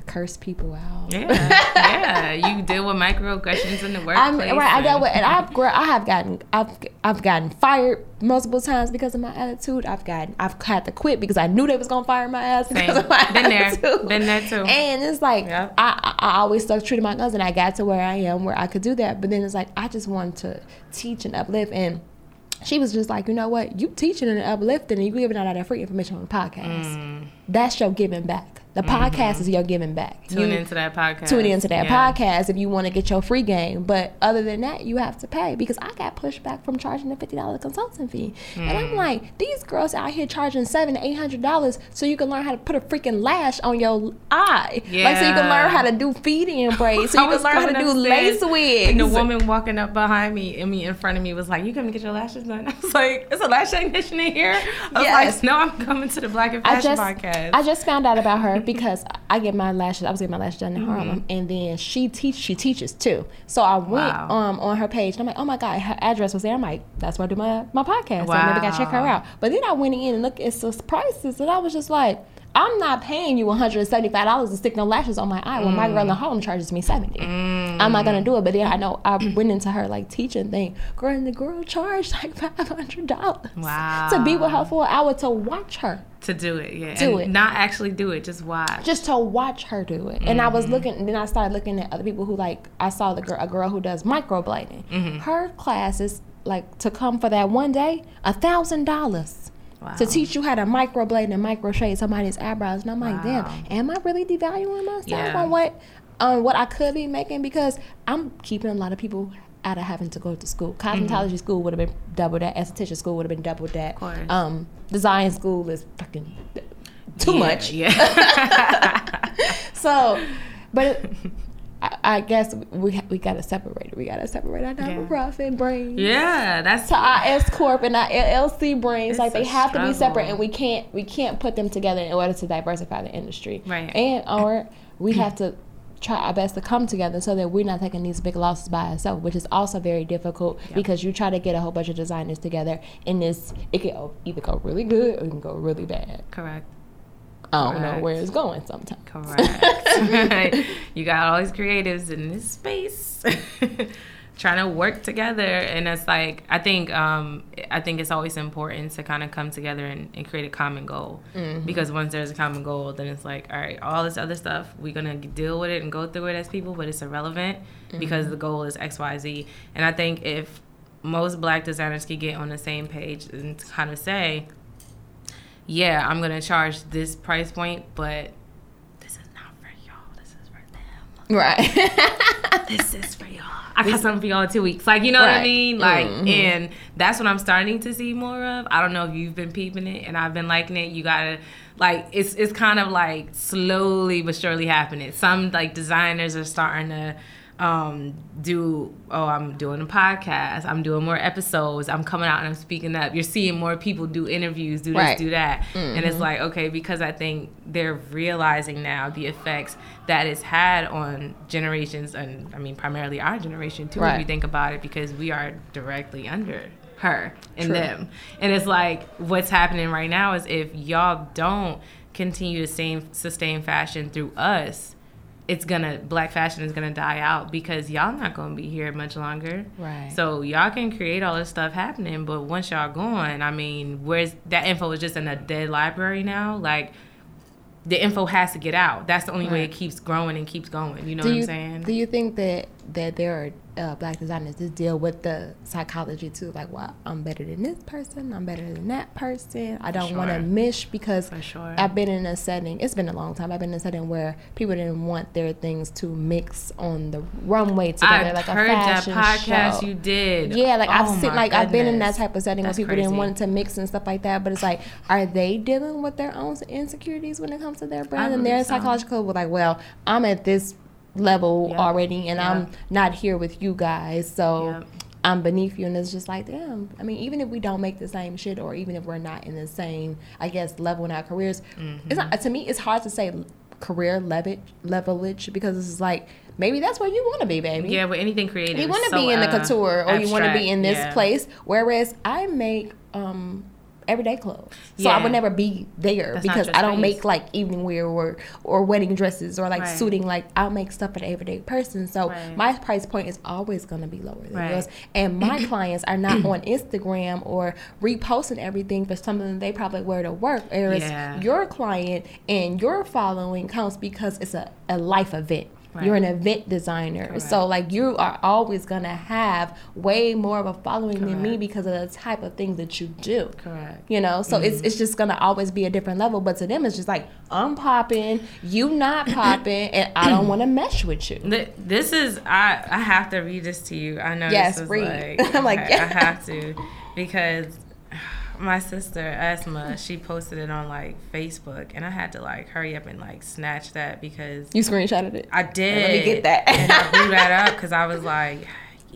curse people out. Yeah. yeah. You deal with microaggressions in the workplace. I'm, right, I dealt with, and I've gr- I have gotten I've I've gotten fired multiple times because of my attitude. I've gotten I've had to quit because I knew they was gonna fire my ass because Same. of my Been there. attitude. Been there too. And it's like Yep. I I always stuck true to my guns, and I got to where I am where I could do that. But then it's like I just wanted to teach and uplift and. She was just like, you know what? You teaching and uplifting, and you giving out all that free information on the podcast. Mm. That's your giving back. The podcast is your giving back. Mm-hmm. Tune You- into that podcast. tune into that Yeah. podcast if you want to get your free game. But other than that, you have to pay because I got pushback from charging a fifty dollar consulting fee, and I'm Mm. like, these girls out here charging seven, eight hundred dollars so you can learn how to put a freaking lash on your eye, like so you can learn how to do feeding braids, so you can learn how to do lace wigs. And the woman walking up behind me, I mean, in front of me, was like, "You come to get your lashes done?" I was like, "It's a lash technician in here." I was Yes. like, "No, I'm coming to the Black and I Fashion just podcast." I just found out about her because I get my lashes. I was getting my lashes done in Mm-hmm. Harlem, and then she teach. She teaches too. So I went Wow. um on her page, and I'm like, oh my god, her address was there. I'm like, that's where I do my my podcast. So maybe I gotta check her out. But then I went in and looked at some prices, and I was just like. I'm not paying you $175 to stick no lashes on my eye when my girl in Harlem charges me 70 I'm not gonna do it. But then I know I went into her like teaching thing. Girl, and the girl charged like $500 Wow. to be with her for an hour to watch her to do it, yeah, Do and it. not actually do it, just watch. just to watch her do it. And I Mm-hmm. was looking, and then I started looking at other people who like. I saw the girl, a girl who does microblading. Mm-hmm. Her class is like to come for that one day, a thousand dollars wow. to teach you how to microblade and micro shade somebody's eyebrows. And I'm like, Wow. damn, am I really devaluing myself Yeah. on what on what I could be making? Because I'm keeping a lot of people out of having to go to school. Cosmetology school would have been double that. Esthetician school would have been double that. Mm-hmm. Um, design school is fucking too Yeah, much. Yeah. So, but I, I guess we we gotta separate it. We gotta separate our Yeah. nonprofit brains yeah, that's to our S corp and our LLC brains. It's like they have to be separate, and we can't we can't put them together in order to diversify the industry. Right. And or we have to try our best to come together so that we're not taking these big losses by ourselves, which is also very difficult because you try to get a whole bunch of designers together and this it can either go really good or it can go really bad. Correct. I don't know where it's going sometimes. Correct. you got all these creatives in this space trying to work together and it's like I think um I think it's always important to kind of come together and, and create a common goal. Because once there's a common goal, then it's like, all right, all this other stuff, we're gonna deal with it and go through it as people, but it's irrelevant because the goal is XYZ. And I think if most black designers could get on the same page and kind of say, yeah, I'm gonna charge this price point, but this is not for y'all. This is for them. Right. This is for y'all. I got something for y'all in two weeks. Like you know what I mean? Like, Mhm. and that's what I'm starting to see more of. I don't know if you've been peeping it, and I've been liking it. You gotta like it's it's kind of like slowly but surely happening. Some like designers are starting to um do oh i'm doing a podcast i'm doing more episodes i'm coming out and i'm speaking up you're seeing more people do interviews do this Right. do that and it's like okay because i think they're realizing now the effects that it's had on generations and i mean primarily our generation too if Right. you think about it because we are directly under her and True. them and it's like what's happening right now is if y'all don't continue to sustain, sustain fashion through us it's gonna black fashion is gonna die out because y'all not gonna be here much longer Right. so y'all can create all this stuff happening, but once y'all gone, I mean, where's that info is just in a dead library now? Like the info has to get out. That's the only way it keeps growing and keeps going. You know do what you I'm saying? do you think that that there are uh, black designers that deal with the psychology too? Like, well, I'm better than this person. I'm better than that person. I don't want to sure. mish because sure. I've been in a setting. It's been a long time. I've been in a setting where people didn't want their things to mix on the runway together, I like heard a that fashion podcast show. you did. Yeah, like Oh I've seen, like I've been in that type of setting That's where people crazy. didn't want to mix and stuff like that. But it's like, are they dealing with their own insecurities when it comes to their brand and their so. psychological? Like, well, I'm at this level Yep. already, and I'm not here with you guys, so. Yep. I'm beneath you, and it's just like, damn. I mean, even if we don't make the same shit, or even if we're not in the same, I guess, level in our careers, Mm-hmm. it's not. To me, it's hard to say career level levelage because it's like maybe that's where you want to be, baby. Yeah, but anything creative. You want to so, be in the uh, couture or you want to be in this Yeah. place. Whereas I make um, everyday clothes. So I would never be there That's because I don't make like evening wear or, or wedding dresses or like Right. suiting. Like I'll make stuff for the everyday person. So Right. my price point is always going to be lower than Right. yours. And my clients are not on Instagram or reposting everything for something they probably wear to work. Whereas Yeah. your client and your following counts because it's a, a life event. Right. You're an event designer. So like you are always gonna have way more of a following than me because of the type of things that you do. Correct. You know, so it's mm-hmm. it's just gonna always be a different level. But to them, it's just like I'm popping, you not popping, and I don't want to mesh with you. This is I. I have to read this to you. I know Yes, this is read. like I'm like, I, yeah. I have to because my sister Esma she posted it on like Facebook and I had to like hurry up and like snatch that because You screenshotted it. I did. Let me get that. and I blew that up because I was like,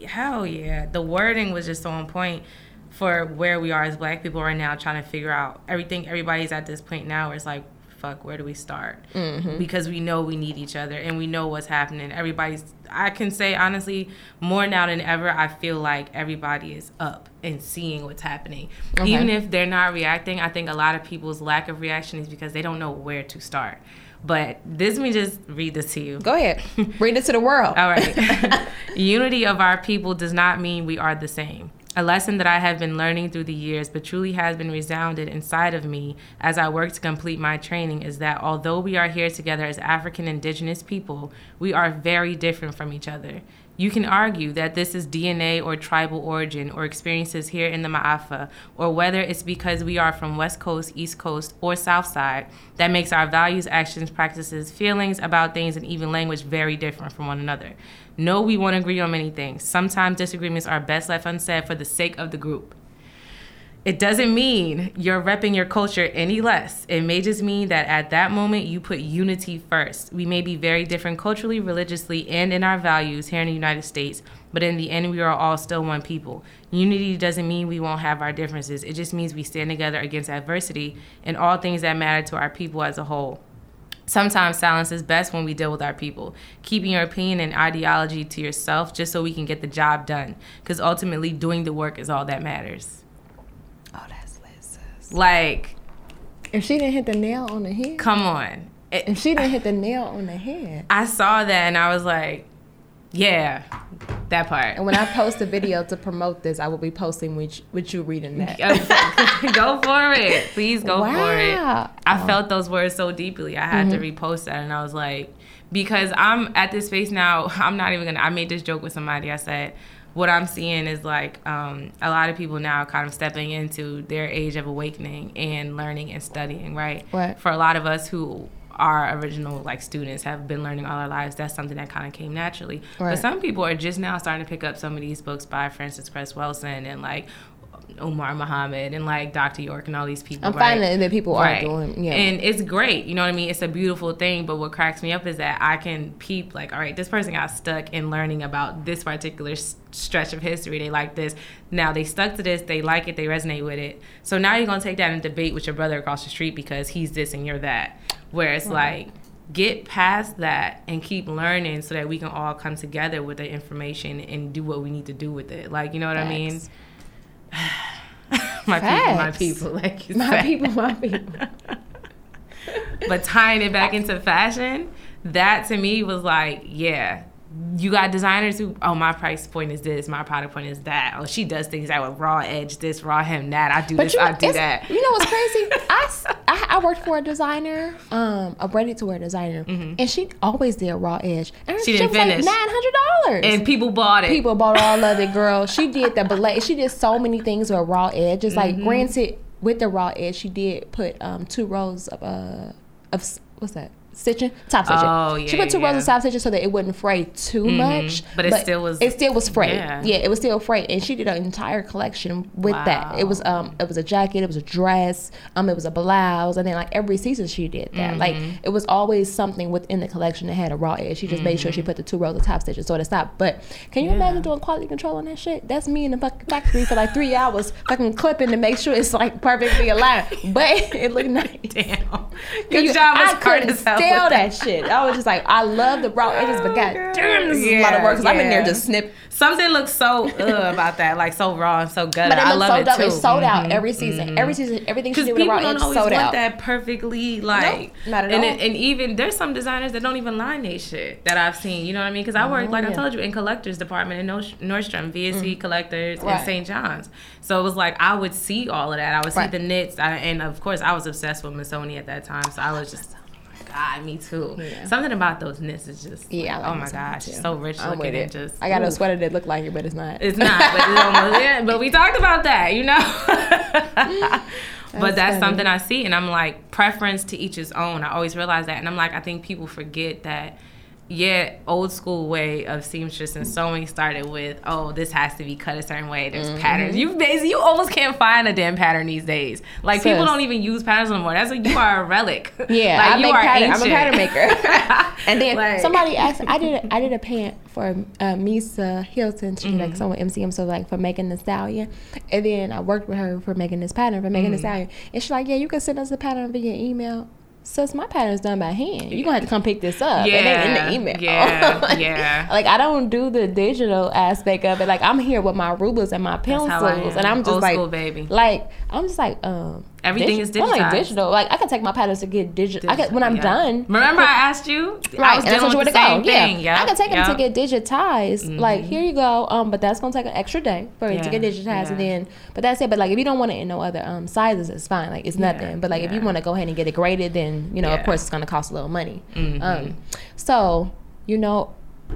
hell yeah. The wording was just so on point for where we are as black people right now, trying to figure out everything. Everybody's at this point now where it's like, fuck, where do we start? Mm-hmm. Because we know we need each other and we know what's happening. Everybody's, I can say honestly, more now than ever, I feel like everybody is up and seeing what's happening. Okay. Even if they're not reacting, I think a lot of people's lack of reaction is because they don't know where to start. But this, let me just read this to you. Go ahead, read it to the world. All right. Unity of our people does not mean we are the same. A lesson that I have been learning through the years, but truly has been resounded inside of me as I work to complete my training, is that although we are here together as African indigenous people, we are very different from each other. You can argue that this is DNA or tribal origin or experiences here in the Ma'afa, or whether it's because we are from West Coast, East Coast, or South Side that makes our values, actions, practices, feelings about things, and even language very different from one another. No, we won't agree on many things. Sometimes disagreements are best left unsaid for the sake of the group. It doesn't mean you're repping your culture any less. It may just mean that at that moment you put unity first. We may be very different culturally, religiously, and in our values here in the United States, but in the end, we are all still one people. Unity doesn't mean we won't have our differences. It just means we stand together against adversity and all things that matter to our people as a whole. Sometimes silence is best when we deal with our people. Keeping your opinion and ideology to yourself just so we can get the job done. Because ultimately, doing the work is all that matters. Oh, that's Liz. Like, If she didn't hit the nail on the head, come on. It- if she didn't hit the nail on the head, I saw that and I was like, yeah, that part. and when I post a video to promote this, I will be posting with with you reading that. go for it. Please go for it. Wow. I felt those words so deeply. I had to repost that and I was like, because I'm at this space now, I'm not even gonna I made this joke with somebody. I said, what I'm seeing is like um, a lot of people now kind of stepping into their age of awakening and learning and studying, right? Right. For a lot of us who are original like students have been learning all our lives that's something that kind of came naturally Right. but some people are just now starting to pick up some of these books by Frances Cress Welsing and like Omar Muhammad and like Dr. York and all these people. I'm right? finding that people are doing, yeah. And it's great. You know what I mean? It's a beautiful thing. But what cracks me up is that I can peep, like, all right, this person got stuck in learning about this particular s- stretch of history. They like this. Now they stuck to this. They like it. They resonate with it. So now you're going to take that and debate with your brother across the street because he's this and you're that. Where it's like, get past that and keep learning so that we can all come together with the information and do what we need to do with it. Like, you know what I mean? Facts. my people, my people. Like you My said. people, my people. but tying it back into fashion, that to me was like, yeah. You got designers who, oh, my price point is this, my product point is that. Oh, she does things that with raw edge, this, raw hem, that. I do this, you, I do that. You know what's crazy? I I worked for a designer, um, a ready to wear designer, and she always did raw edge. And Mm-hmm. She didn't was like finish. nine hundred dollars. And people bought it. people bought all of it, girl. She did the ballet. She did so many things with raw edge. It's Mm-hmm. like granted with the raw edge, she did put um two rows of uh of what's that stitching top stitching. Oh, yeah, she put two rows yeah. of top stitching so that it wouldn't fray too much. But it still was- it still was frayed. Yeah. Yeah. it was still frayed, and she did an entire collection with that. It was um it was a jacket, it was a dress, um it was a blouse, and then like every season she did that. Like Mm-hmm. it was always something within the collection that had a raw edge. She just made sure she put the two rows of top stitches so it stopped. But can you Mm-hmm. Yeah. imagine doing quality control on that shit? That's me in the fucking factory for like three hours, fucking clipping to make sure it's like perfectly aligned. But it looked nice. Damn. Good You- job. I was hard as hell steal that shit. I was just like, I love the raw edges, but god damn, this is a lot of work because I'm in there just snip. Something looks so uh, about that, like so raw and so good. But it I love so it dope. too. It's sold out Mhm. every season. Every season, everything she did with the people raw don't edge always sold want that perfectly like. not at and all. It, and even there's some designers that don't even line they shit that I've seen. You know what I mean? Because I worked like I Oh, told you in collectors department in Nordstrom, VSC collectors, Mm. Right. and St. John's. So it was like I would see all of that. I would see Right. the knits, I, and of course I was obsessed with Missoni at that time. So I was just. God, me too. Yeah. Something about those knits is just Yeah, I like oh my gosh, too. so rich I'm looking with and it. just I got ooh. a sweater that looked like it, but it's not. It's not, but it's almost yeah. But we talked about that, you know. but That's that's funny. something I see, and I'm like, preference to each his own. I always realize that, and I'm like, I think people forget that. Yeah, old school way of seamstress and sewing started with, oh, this has to be cut a certain way. There's Mm-hmm. patterns. You basically you almost can't find a damn pattern these days. Like people don't even use patterns anymore. That's like you are a relic. Yeah, like I you make are pattern. I'm a pattern maker. and then Like- somebody asked, I did a, I did a pant for uh, Misa Hylton. She Mm-hmm. like someone MCM, so like for Megan Thee Stallion. And then I worked with her for making this pattern for making the Mm-hmm. stallion. And she's like, yeah, you can send us the pattern via email. Sis, my pattern's done by hand. You're gonna have to come pick this up. Ain't in the email. Yeah, yeah. like I don't do the digital aspect of it. Like I'm here with my rulers and my pencils, how I am. and I'm just Old like, school, baby. like I'm just like, um, Everything is I'm like digital. Like I can take my patterns to get digital. I can when I'm Yeah. done. Remember, I asked you. I was dealing with you the to same go. thing. Yeah, Yep, I can take them to get digitized. Like here you go. Um, but that's gonna take an extra day for it to get digitized, and then. But that's it. But like if you don't want it in no other um sizes, it's fine. Like it's nothing. But like if you want to go ahead and get it graded, then you know of course it's gonna cost a little money. Mhm. Um, so you know,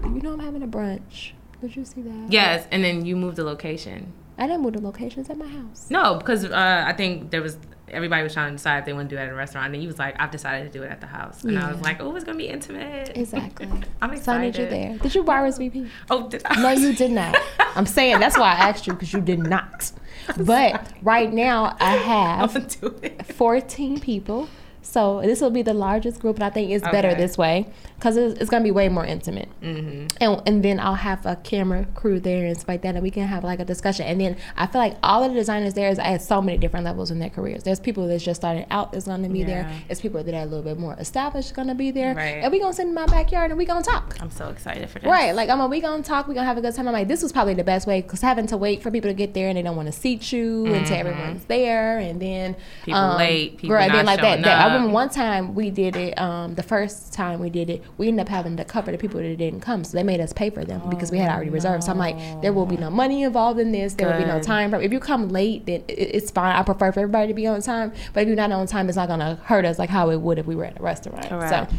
you know I'm having a brunch. Did you see that? Yes, and then you moved the location. I didn't move the locations at my house. No, because uh, I think there was everybody was trying to decide if they want to do it at a restaurant, and he was like, "I've decided to do it at the house," and I was like, "Oh, it's gonna be intimate." Exactly. I'm So I excited. need you there. Did you buy RSVP? Oh, did I? No, you did not. I'm saying that's why I asked you because you did not. But right now I have gonna do it. 14 people. So this will be the largest group, and I think it's better this way because it's, it's gonna be way more intimate. Mm-hmm. And, and then I'll have a camera crew there and stuff like that, and we can have like a discussion. And then I feel like all of the designers there is at so many different levels in their careers. There's people that's just starting out that's gonna be there. Yeah. It's people that are a little bit more established gonna be there. Right. And we gonna sit in my backyard and we gonna talk. I'm so excited for this. Right, like I'm like, we gonna talk, we gonna have a good time. I'm like, this was probably the best way because having to wait for people to get there and they don't want to seat you until everyone's there, and then Mm-hmm. People um, late, people girl, and then not like that. that- I remember one time we did it. Um, the first time we did it, we ended up having to cover the people that didn't come, so they made us pay for them because we had already oh, reserved. So I'm like, there will be no money involved in this. There will be no time. If you come late, then it's fine. I prefer for everybody to be on time, but if you're not on time, it's not gonna hurt us like how it would if we were at a restaurant. Correct. So.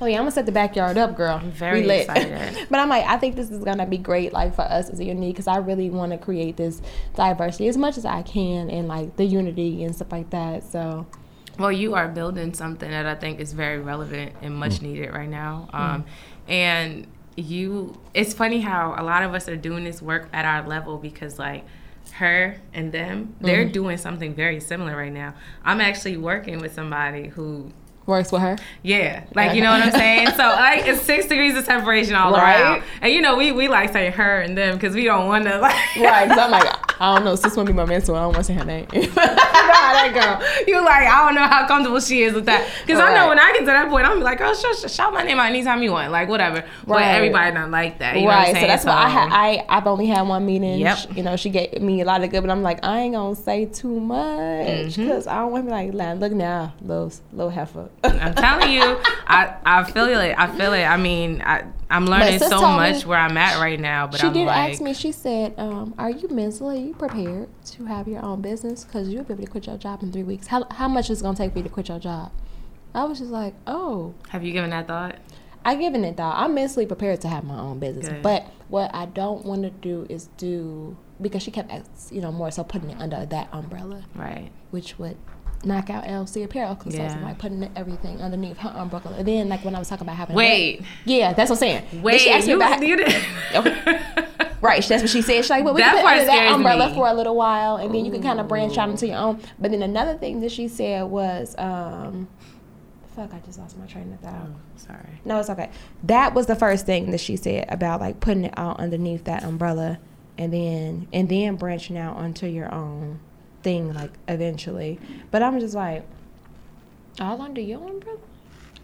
Oh yeah, I'm gonna set the backyard up, girl. I'm very excited. but I'm like, I think this is gonna be great, like for us as a unique, because I really want to create this diversity as much as I can, and like the unity and stuff like that. So Well, you are building something that I think is very relevant and much mm. needed right now. Mm. Um, And you, it's funny how a lot of us are doing this work at our level because, like, her and them, they're mm. doing something very similar right now. I'm actually working with somebody who works with her. Yeah, like you know what I'm saying. So like it's six degrees of separation all Right. around, and you know we we like saying her and them because we don't want to like. Right, because I'm like, I don't know, sis want to be my mentor. I don't want to say her name. you know how that go. You like I don't know how comfortable she is with that because I know when I get to that point I'm like oh sure, sure, shout my name out anytime you want like whatever. But Right. everybody not like that. You know what right, I'm so saying? that's why I, ha- I I've only had one meeting. Yep. Sh- You know, she gave me a lot of good, but I'm like, I ain't gonna say too much Mm-hmm. because I don't want to be like, "Nah, look now, little little heifer. I'm telling you, I I feel it. I feel it. I mean, I I'm learning so much me- where I'm at right now. But she I'm did like, ask me. She said, um, "Are you mentally prepared to have your own business? Because you'll be able to quit your job in three weeks. How how much is it gonna take for you to quit your job?" I was just like, "Oh, have you given that thought? I given it thought. I'm mentally prepared to have my own business, Good. but what I don't want to do is do because she kept, you know, more so putting it under that umbrella, Right. which would knock out LC Apparel Consulting, Yeah. like putting everything underneath her umbrella. And then, like when I was talking about having Wait. yeah, that's what I'm saying. Wait. she asked me You, about you did. Right, that's what she said. She's like, well, we That can put under that umbrella me. for a little while, and then you can kind of branch out into your own. But then another thing that she said was, um, fuck, I just lost my train of thought. Oh, sorry. No, it's okay. That was the first thing that she said about like putting it all underneath that umbrella, and then and then branching out onto your own thing, like eventually. But I'm just like, all under your umbrella.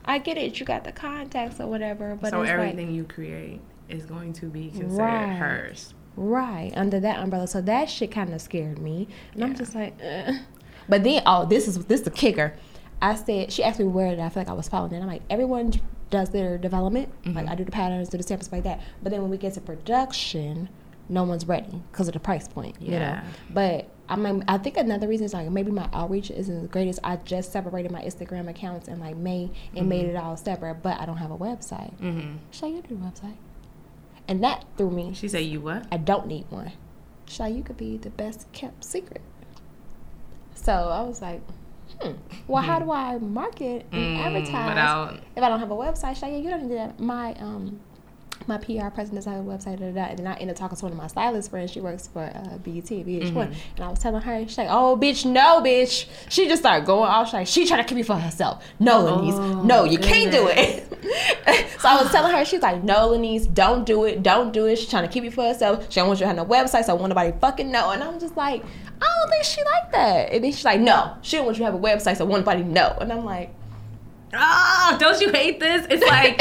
I get it. You got the contacts or whatever, but so it's like, everything you create is going to be considered Right. hers. Right, under that umbrella. So that shit kind of scared me. And I'm just like, Ugh. but then, oh, this is this is the kicker. I said, she asked me where did I feel like I was following it. I'm like, everyone does their development. Mm-hmm. Like, I do the patterns, do the samples like that. But then when we get to production, no one's ready because of the price point, you know. Yeah. But I mean, I think another reason is like maybe my outreach isn't the greatest. I just separated my Instagram accounts in like May and mm-hmm. made it all separate, but I don't have a website. Mm-hmm. Should you do a website? And that threw me. She said, "You what?" I don't need one. Shy, you could be the best kept secret. So I was like, hmm. Well, how do I market and Mm, advertise without- if I don't have a website? Shy, you don't need that. My um, my PR person have a website. Da, da, da. And then I ended up talking to one of my stylist friends. She works for uh, BET, VH1. Mm-hmm. And I was telling her, she's like, oh, bitch, no, bitch. She just started going off. She's like, she trying to keep me for herself. No, Lenise. Oh, no, you can't do it. so I was telling her, she's like, no, Lenise, don't do it. Don't do it. She's trying to keep it for herself. She don't want you to have no website, so I want nobody fucking know. And I'm just like, I don't think she like that. And then she's like, no, she don't want you to have a website, so I want nobody know. And I'm like, Oh, don't you hate this? It's like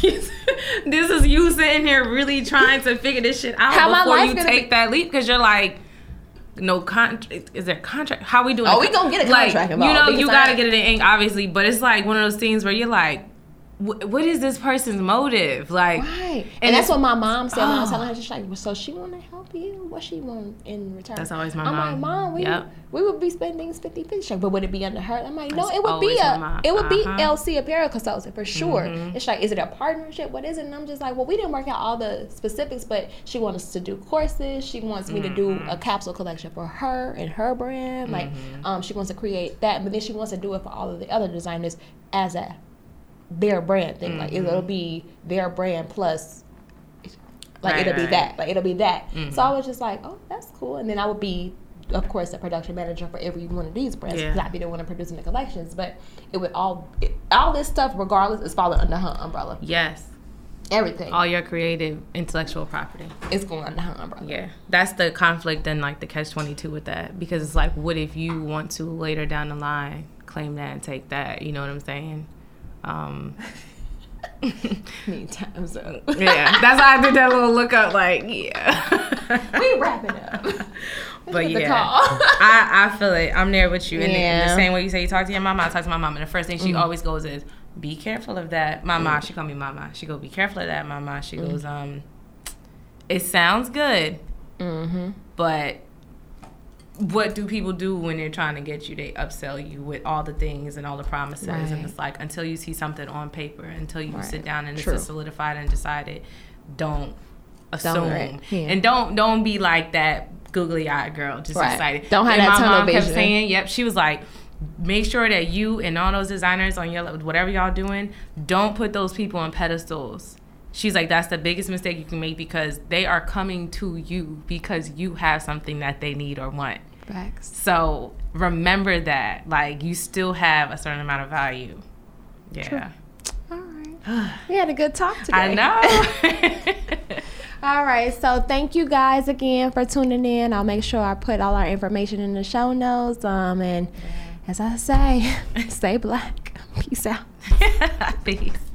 this is you sitting here really trying to figure this shit out How before you take be- that leap because you're like. No contract. Is there contract? How we doing? Oh, we gonna get a like, contract You know, you gotta get it in ink, obviously. But it's like one of those things where you're like, what is this person's motive? Like, Right. And, And that's what my mom said when I was Oh. telling her. She's like, well, so she want to help you? What she want in return? That's always my I'm mom. like, mom, we, Yep. we would be spending 50 50 She's but would it be under her? I'm like, no, That's it would be a, it would be Uh-huh. Mm-hmm. LC Apparel Consultant for sure. It's like, is it a partnership? What is it? And I'm just like, well, we didn't work out all the specifics, but she wants us to do courses. She wants me to do Mm-hmm. a capsule collection for her and her brand. Like, um, she wants to create that, but then she wants to do it for all of the other designers as a their brand thing. Like Mm-hmm. it'll be their brand plus like Right, it'll be that. Like it'll be that. Mhm. So I was just like, oh, that's cool. And then I would be of course, the production manager for every one of these brands. Yeah. I'd be the one producing the collections, but it would all, it, all this stuff, regardless, is falling under her umbrella. Yes. Everything All your creative intellectual property. is going under her umbrella. Yeah. That's the conflict and like the catch 22 with that. Because it's like, what if you want to later down the line claim that and take that? You know what I'm saying? Um, Many times up. yeah. That's why I did that little look up, like, yeah. we wrapping up. But yeah. I, I feel it. I'm there with you. And Yeah. Mm. the same way you say you talk to your mama, I talk to my mom. And the first thing she always goes is, be careful of that. Mama, she call me mama. She go, be careful of that, mama. She Mm. goes, um, it sounds good, mm-hmm. but what do people do when they're trying to get you? They upsell you with all the things and all the promises. Right. And it's like, until you see something on paper, until you Right. sit down and True. it's solidified and decided, don't assume. right. Yeah. And don't don't be like that googly eyed girl, just Right. excited. Don't have And that my tunnel mom kept vision. saying, yep, she was like, make sure that you and all those designers on your whatever y'all doing, don't put those people on pedestals. She's like, that's the biggest mistake you can make because they are coming to you because you have something that they need or want. Facts. So remember that, like, you still have a certain amount of value. Yeah. All right. we had a good talk today. I know. All right, so thank you guys again for tuning in. I'll make sure I put all our information in the show notes. Um, and as I say, stay black. Peace out. Peace.